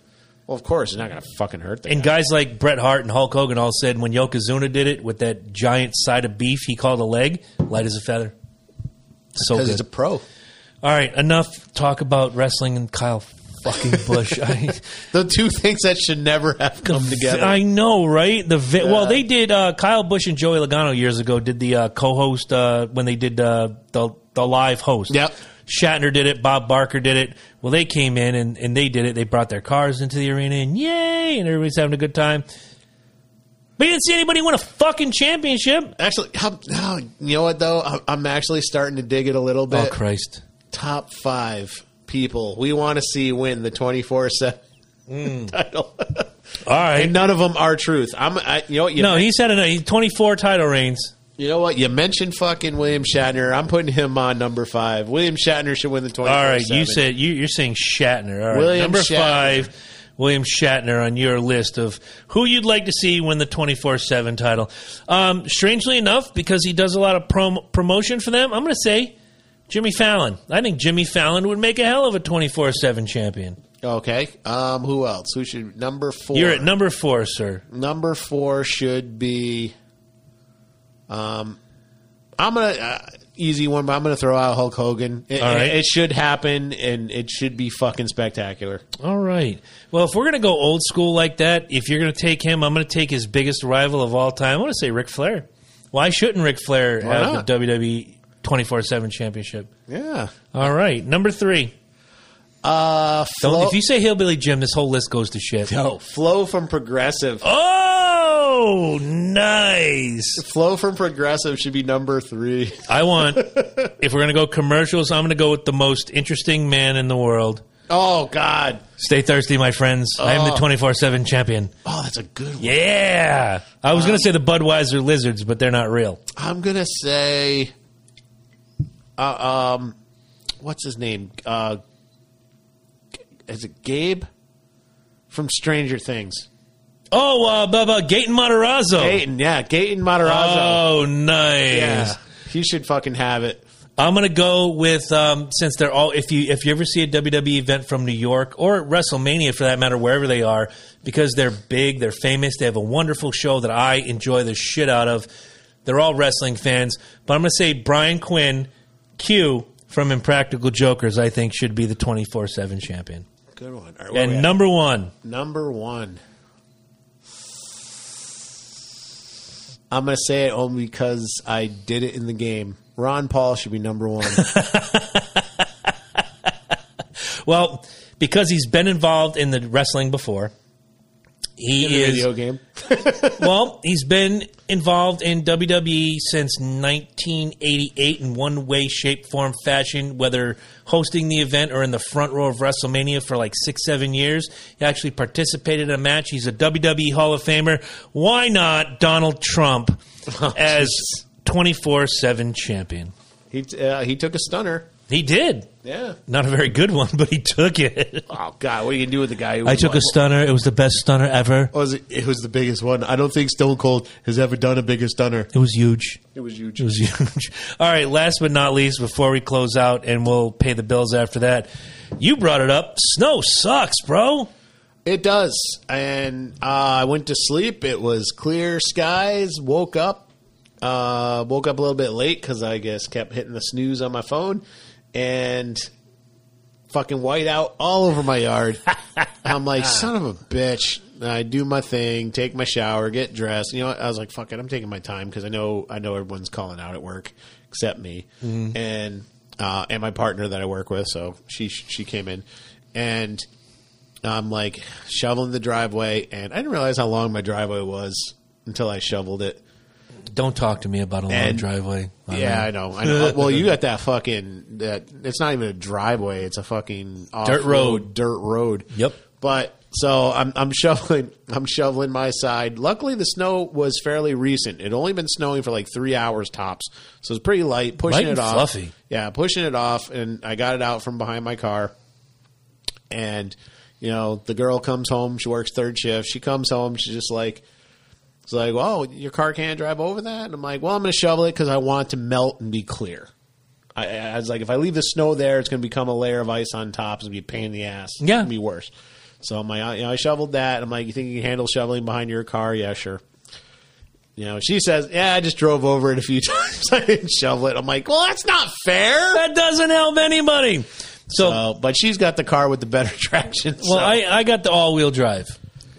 Well, of course, it's not going to fucking hurt. The And guy. guys like Bret Hart and Hulk Hogan all said when Yokozuna did it with that giant side of beef he called a leg, light as a feather. So because it's a pro. all right, enough talk about wrestling and Kyle fucking Busch. I, The two things that should never have come together. I know, right? The vi- well, they did. Uh, Kyle Busch and Joey Logano years ago did the uh, co-host uh, when they did uh, the the live host. Yep. Shatner did it. Bob Barker did it. Well, they came in and, and they did it. They brought their cars into the arena and yay, and everybody's having a good time. But you didn't see anybody win a fucking championship. actually, how, how, you know what though? I'm- actually starting to dig it a little bit. Oh bit. Christ! Top five people we want to see win the 24 seven title, All right. and none of them R Truth. I'm, I, you know what? You, no, he's had a 24 title reigns. you know what? You mentioned fucking William Shatner. I'm putting him on number five. William Shatner should win the 24. All right, you said you, you're saying Shatner. All right, William number Shatner. five, William Shatner on your list of who you'd like to see win the 24 seven title. Um, strangely enough, because he does a lot of prom- promotion for them, I'm going to say Jimmy Fallon. I think Jimmy Fallon would make a hell of a 24 seven champion. Okay. Um, who else? Who should number four? You're at number four, sir. number four should be. Um, I'm gonna uh, easy one, but I'm gonna throw out Hulk Hogan. It, All right. it, it should happen, and it should be fucking spectacular. All right. Well, if we're going to go old school like that, if you're going to take him, I'm going to take his biggest rival of all time. I want to say Ric Flair. Why shouldn't Ric Flair Why have not? the WWE 24 7 championship? Yeah. All right. Number three. Uh, Don't, if you say Hillbilly Jim, this whole list goes to shit. no, Flo from Progressive. Oh, nice. Flo from Progressive should be number three. I want, if we're going to go commercials, I'm going to go with the most interesting man in the world. Oh God. Stay thirsty, my friends. I am the Oh. 24 7 champion. Oh, that's a good one. Yeah. I was going to say the Budweiser lizards, but they're not real. I'm gonna say, uh, um, what's his name? Uh, is it Gabe from Stranger Things? Oh, uh, Bubba, Gaten Matarazzo. Gaten, yeah, Gaten Matarazzo. Oh, nice. yeah, he should fucking have it. I'm gonna go with um, since they're all if you if you ever see a WWE event from New York or WrestleMania for that matter wherever they are because they're big they're famous they have a wonderful show that I enjoy the shit out of they're all wrestling fans but I'm gonna say Brian Quinn Q from Impractical Jokers I think should be the 24 seven champion Good one. All right, where we and at? number one number one. I'm gonna say it only because I did it in the game. Ron Paul should be number one. well because he's been involved in the wrestling before he is video game. well, he's been involved in WWE since 1988 in one way, shape, form, fashion, whether hosting the event or in the front row of WrestleMania for like six, seven years. He actually participated in a match. He's a WWE Hall of Famer. Why not Donald Trump as 24 7 champion? He uh, he took a stunner. He did. Yeah. Not a very good one, but he took it. Oh God, what are you gonna do with the guy? Who I took a stunner. It was the best stunner ever. Was it, it was the biggest one. I don't think Stone Cold has ever done a bigger stunner. It was huge. It was huge. It was huge. All right, last but not least, before we close out and we'll pay the bills after that, you brought it up. Snow sucks, bro. It does. And uh, I went to sleep. It was clear skies. Woke up. Uh, woke up a little bit late because I guess kept hitting the snooze on my phone, and fucking white out all over my yard. I'm like, son of a bitch. I do my thing, take my shower, get dressed. You know, what? I was like, fuck it, I'm taking my time because I know I know everyone's calling out at work except me and uh, and my partner that I work with. So she she came in and. I'm like shoveling the driveway, and I didn't realize how long my driveway was until I shoveled it. Don't talk to me about a long And- driveway. I yeah. I know. I know. well, you got that fucking that. It's not even a driveway; it's a fucking Dirt road. off-road dirt road. Yep. But so I'm I'm shoveling I'm shoveling my side. Luckily, the snow was fairly recent. It only been snowing for like three hours tops, so it's pretty light. Pushing Light it off, fluffy. Yeah, pushing it off, and I got it out from behind my car. And you know, the girl comes home. She works third shift. She comes home. She's just like. It's like, well, your car can't drive over that. And I'm like, well, I'm going to shovel it because I want it to melt and be clear. I, I was like, if I leave the snow there, it's going to become a layer of ice on top. It's going to be a pain in the ass. It's Yeah. going to be worse. So I'm like, you know, I shoveled that. I'm like, you think you can handle shoveling behind your car? Yeah, sure. You know, she says, yeah, I just drove over it a few times. I didn't shovel it. I'm like, well, that's not fair. That doesn't help anybody. So, So, but she's got the car with the better traction. well, so- I, I got the all wheel drive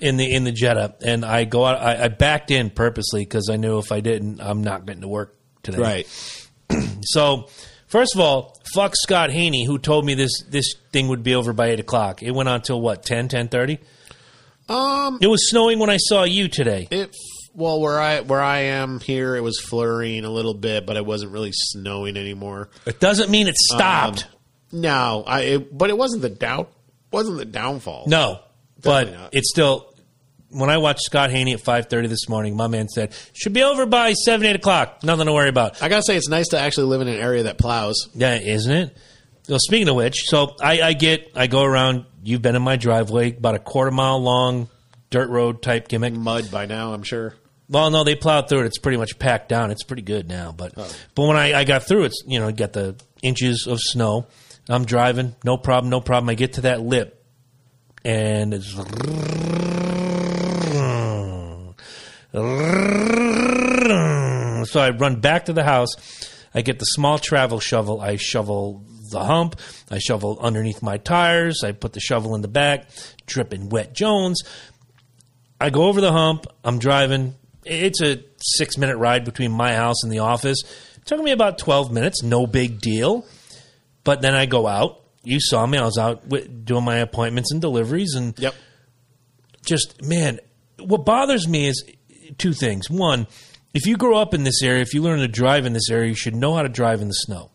in the in the Jetta, and I go out. I, I backed in purposely because I knew if I didn't, I'm not getting to work today. right. So, first of all, fuck Scott Haney, who told me this this thing would be over by eight o'clock. It went on till what 10, 10.30? Um, It was snowing when I saw you today. it well where I where I am here, it was flurrying a little bit, but it wasn't really snowing anymore. It doesn't mean it stopped. No, I it, but it wasn't the doubt. wasn't the downfall. no, but not. it's still. When I watched Scott Haney at five thirty this morning, my man said should be over by seven eight o'clock. Nothing to worry about. I gotta say it's nice to actually live in an area that plows. Yeah, isn't it? Well, speaking of which, so I, I get, I go around. You've been in my driveway, about a quarter mile long, dirt road type gimmick. Mud by now, I'm sure. Well, no, they plowed through it. It's pretty much packed down. It's pretty good now, but oh. but when I, I got through, it's you know, got the inches of snow. I'm driving, no problem, no problem. I get to that lip, and it's so I run back to the house. I get the small travel shovel. I shovel the hump. I shovel underneath my tires. I put the shovel in the back, dripping wet Jones. I go over the hump. I'm driving. It's a six minute ride between my house and the office. It took me about 12 minutes. No big deal. But then I go out. You saw me. I was out wi- doing my appointments and deliveries. And Yep. just, man, what bothers me is two things. One, if you grow up in this area, if you learn to drive in this area, you should know how to drive in the snow.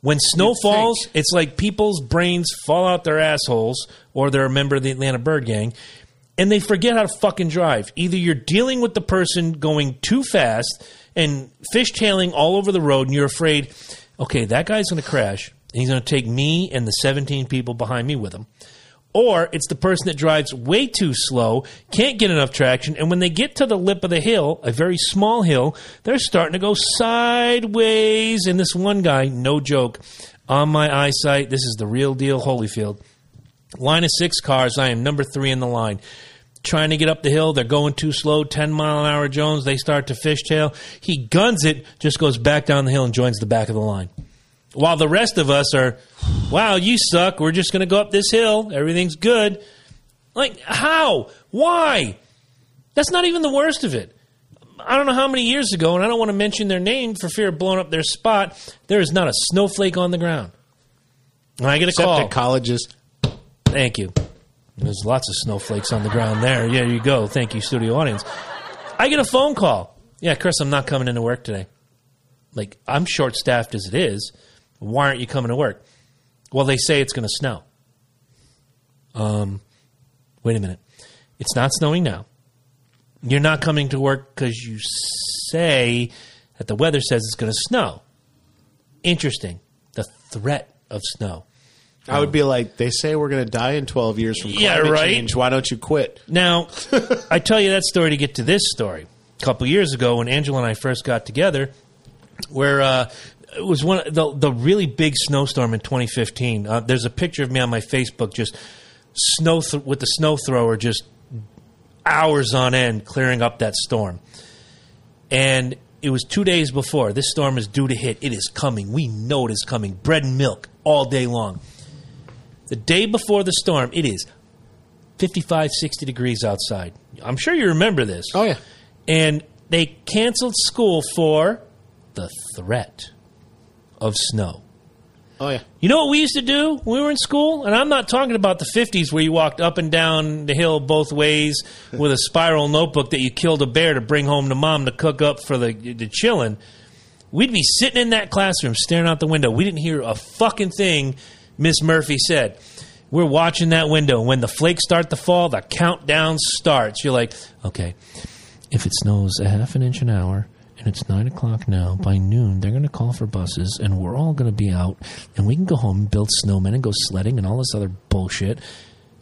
When snow You'd falls, think. it's like people's brains fall out their assholes or they're a member of the Atlanta Bird Gang and they forget how to fucking drive. Either you're dealing with the person going too fast and fishtailing all over the road and you're afraid, okay, that guy's going to crash and he's going to take me and the 17 people behind me with him. Or it's the person that drives way too slow, can't get enough traction, and when they get to the lip of the hill, a very small hill, they're starting to go sideways. And this one guy, no joke, on my eyesight, this is the real deal, Holyfield. Line of six cars, I am number three in the line. Trying to get up the hill, they're going too slow, 10 mile an hour Jones, they start to fishtail. He guns it, just goes back down the hill and joins the back of the line. While the rest of us are, wow, you suck. We're just going to go up this hill. Everything's good. Like, how? Why? That's not even the worst of it. I don't know how many years ago, and I don't want to mention their name for fear of blowing up their spot. There is not a snowflake on the ground. And I get a Except call. at colleges. Thank you. There's lots of snowflakes on the ground there. Yeah, you go. Thank you, studio audience. I get a phone call. Yeah, Chris, I'm not coming into work today. Like, I'm short staffed as it is. Why aren't you coming to work? Well, they say it's going to snow. Um, wait a minute. It's not snowing now. You're not coming to work because you say that the weather says it's going to snow. Interesting. The threat of snow. I would be like, they say we're going to die in 12 years from climate Yeah, right. change. Why don't you quit? Now, I tell you that story to get to this story. A couple years ago, when Angela and I first got together, where uh, it was one of the the really big snowstorm in 2015. Uh, there's a picture of me on my Facebook, just snow th- with the snow thrower, just hours on end clearing up that storm. And it was two days before this storm is due to hit. It is coming. We know it is coming. Bread and milk all day long. The day before the storm, it is 55, 60 degrees outside. I'm sure you remember this. Oh, yeah. And they canceled school for the threat of snow. Oh, yeah. You know what we used to do when we were in school? And I'm not talking about the 50s where you walked up and down the hill both ways with a spiral notebook that you killed a bear to bring home to mom to cook up for the, the chillin'. We'd be sitting in that classroom staring out the window. We didn't hear a fucking thing Miss Murphy said. We're watching that window. When the flakes start to fall, the countdown starts. You're like, okay, if it snows a half an inch an hour it's nine o'clock now, by noon they're going to call for buses and we're all going to be out and we can go home and build snowmen and go sledding and all this other bullshit.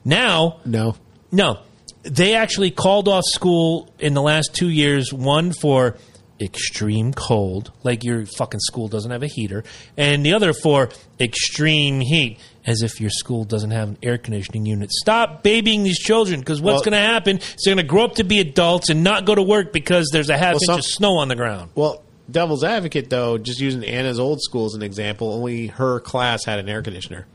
Now, No. no, they actually called off school in the last two years. One for extreme cold, like your fucking school doesn't have a heater, and the other for extreme heat, as if your school doesn't have an air conditioning unit. Stop babying these children, because what's Well- going to happen is they're going to grow up to be adults and not go to work because there's a half Well, inch some- of snow on the ground. Well, devil's advocate though, just using Anna's old school as an example, only her class had an air conditioner.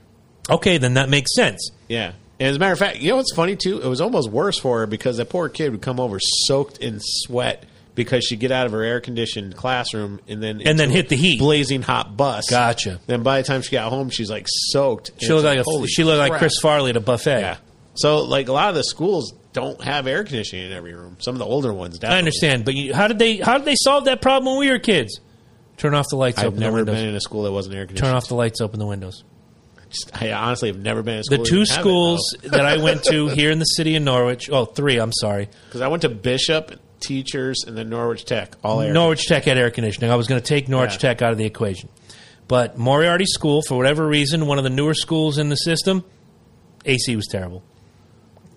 Okay, then that makes sense. Yeah. And as a matter of fact, you know what's funny too? It was almost worse for her because that poor kid would come over soaked in sweat because she'd get out of her air conditioned classroom and then And then hit the heat. blazing hot bus. Gotcha. Then by the time she got home, she's like soaked. She looked like a, Holy she looked like. Chris Farley at a buffet. Yeah. So like a lot of the schools don't have air conditioning in every room. Some of the older ones. Definitely. I understand, but you, how did they how did they solve that problem when we were kids? Turn off the lights, I've open the never windows. been in a school that wasn't air conditioned. Turn off the lights, open the windows. Just- I honestly have never been in a school. The two schools uh, that I went to here in the city of Norwich. Oh, three. I'm sorry. because I went to Bishop, Teachers, and then Norwich Tech. All air. Norwich Tech had air conditioning. I was going to take Norwich Yeah. Tech out of the equation, but Moriarty School, for whatever reason, one of the newer schools in the system, AC was terrible.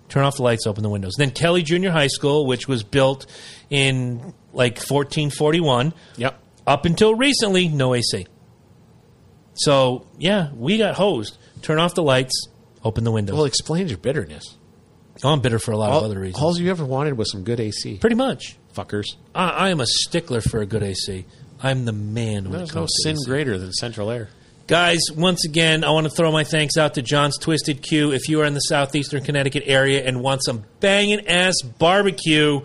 Turn off the lights, open the windows. Then Kelly Junior High School, which was built in like 1441, Yep. up until recently, no AC. So yeah, we got hosed. Turn off the lights, open the windows. Well, explains your bitterness. Oh, I'm bitter for a lot All, of other reasons. all you ever wanted was some good AC. Pretty much. Fuckers. I, I am a stickler for a good AC. I'm the man when it There's no comes to sin AC. greater than central air. Guys, once again, I want to throw my thanks out to John's Twisted Q. If you are in the southeastern Connecticut area and want some banging ass barbecue,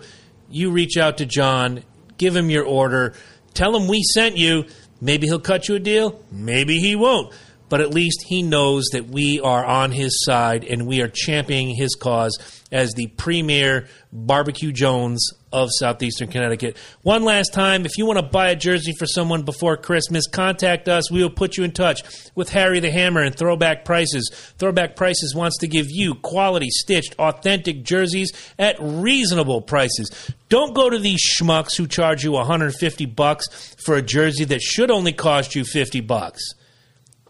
you reach out to John, give him your order, tell him we sent you. Maybe he'll cut you a deal, maybe he won't. But at least he knows that we are on his side and we are championing his cause as the premier barbecue Jones of southeastern Connecticut. One last time, if you want to buy a jersey for someone before Christmas, contact us. We will put you in touch with Harry the Hammer and Throwback Prices. Throwback Prices wants to give you quality, stitched, authentic jerseys at reasonable prices. Don't go to these schmucks who charge you 150 bucks for a jersey that should only cost you 50 bucks.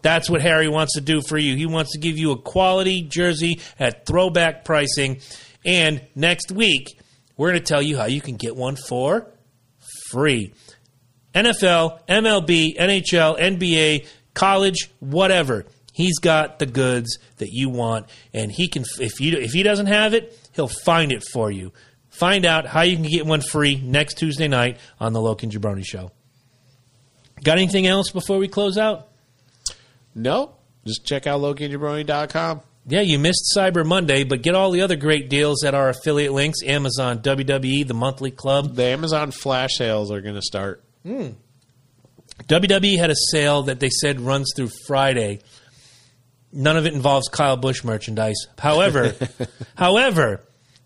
That's what Harry wants to do for you. He wants to give you a quality jersey at throwback pricing. And next week, we're going to tell you how you can get one for free. NFL, MLB, NHL, NBA, college, whatever. He's got the goods that you want, and he can. If you if he doesn't have it, he'll find it for you. Find out how you can get one free next Tuesday night on the Loki and Jabroni Show. Got anything else before we close out? No. Just check out LokiandJabroni.com. Yeah, you missed Cyber Monday, but get all the other great deals at our affiliate links Amazon, WWE, the monthly club. The Amazon flash sales are going to start. WWE had a sale that they said runs through Friday. None of it involves Kyle Busch merchandise. However, however,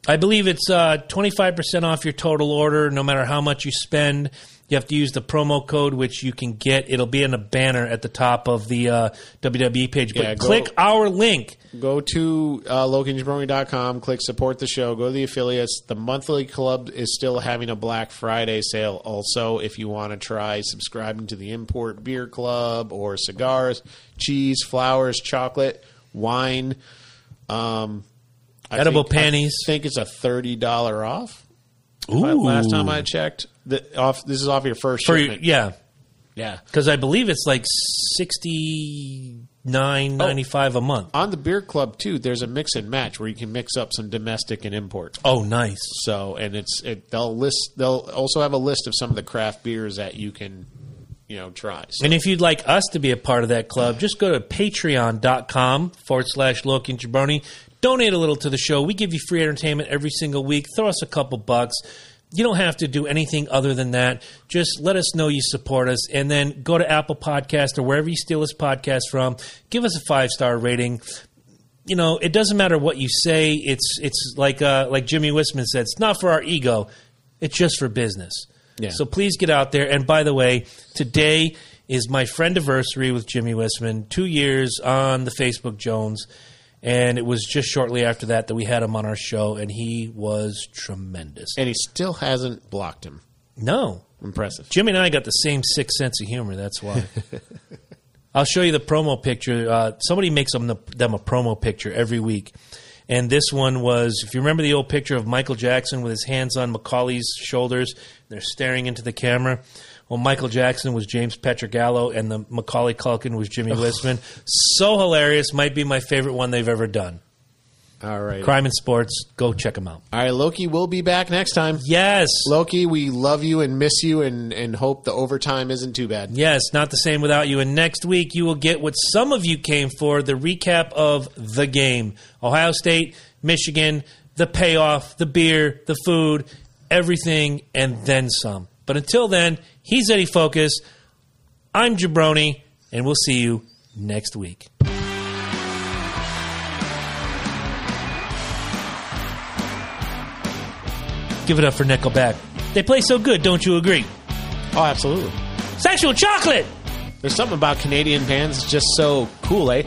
I believe it's uh, 25% off your total order, no matter how much you spend. You have to use the promo code, which you can get. It'll be in a banner at the top of the uh, WWE page. But Yeah, go- click our link. Go to uh, LokiandJabroni.com, click support the show, go to the affiliates. The monthly club is still having a Black Friday sale. Also, if you want to try subscribing to the Import Beer Club or cigars, cheese, flowers, chocolate, wine, um, Edible think- I panties. think it's a thirty dollar off. Last time I checked, the, off this is off your first For, shipment. yeah, yeah. because I believe it's like sixty nine oh. ninety five a month. On the beer club too, there's a mix and match where you can mix up some domestic and import. Oh, nice. So, and it's it, they'll list. They'll also have a list of some of the craft beers that you can, you know, try. So, And if you'd like us to be a part of that club, just go to patreon.com forward slash Loki and Jabroni. Donate a little to the show. We give you free entertainment every single week. Throw us a couple bucks. You don't have to do anything other than that. Just let us know you support us, and then go to Apple Podcast or wherever you steal this podcast from. Give us a five star rating. You know, it doesn't matter what you say. It's it's like uh, like Jimmy Wisman said. It's not for our ego. It's just for business. Yeah. So please get out there. And by the way, today is my friend anniversary with Jimmy Wisman. Two years on the Facebook Jones. And it was just shortly after that that we had him on our show, and he was tremendous. And he still hasn't blocked him. No, Impressive. Jimmy and I got the same sixth sense of humor. That's why. I'll show you the promo picture. Uh, somebody makes them, the, them a promo picture every week. And this one was, if you remember the old picture of Michael Jackson with his hands on Macaulay's shoulders, they're staring into the camera. Well, Michael Jackson was James Petrogallo, and the Macaulay Culkin was Jimmy Wisman. So hilarious, might be my favorite one they've ever done. All right. Crime and Sports, go check them out. All right, Loki will be back next time. Yes, Loki, we love you and miss you and, and hope the overtime isn't too bad. Yes, not the same without you. And next week, you will get what some of you came for the recap of the game Ohio State, Michigan, the payoff, the beer, the food, everything, and then some. But until then, he's Eddie Focus. I'm Jabroni, and we'll see you next week. Give it up for Nickelback. They play so good, don't you agree? Oh, absolutely. Sexual chocolate! There's something about Canadian bands that's just so cool, eh?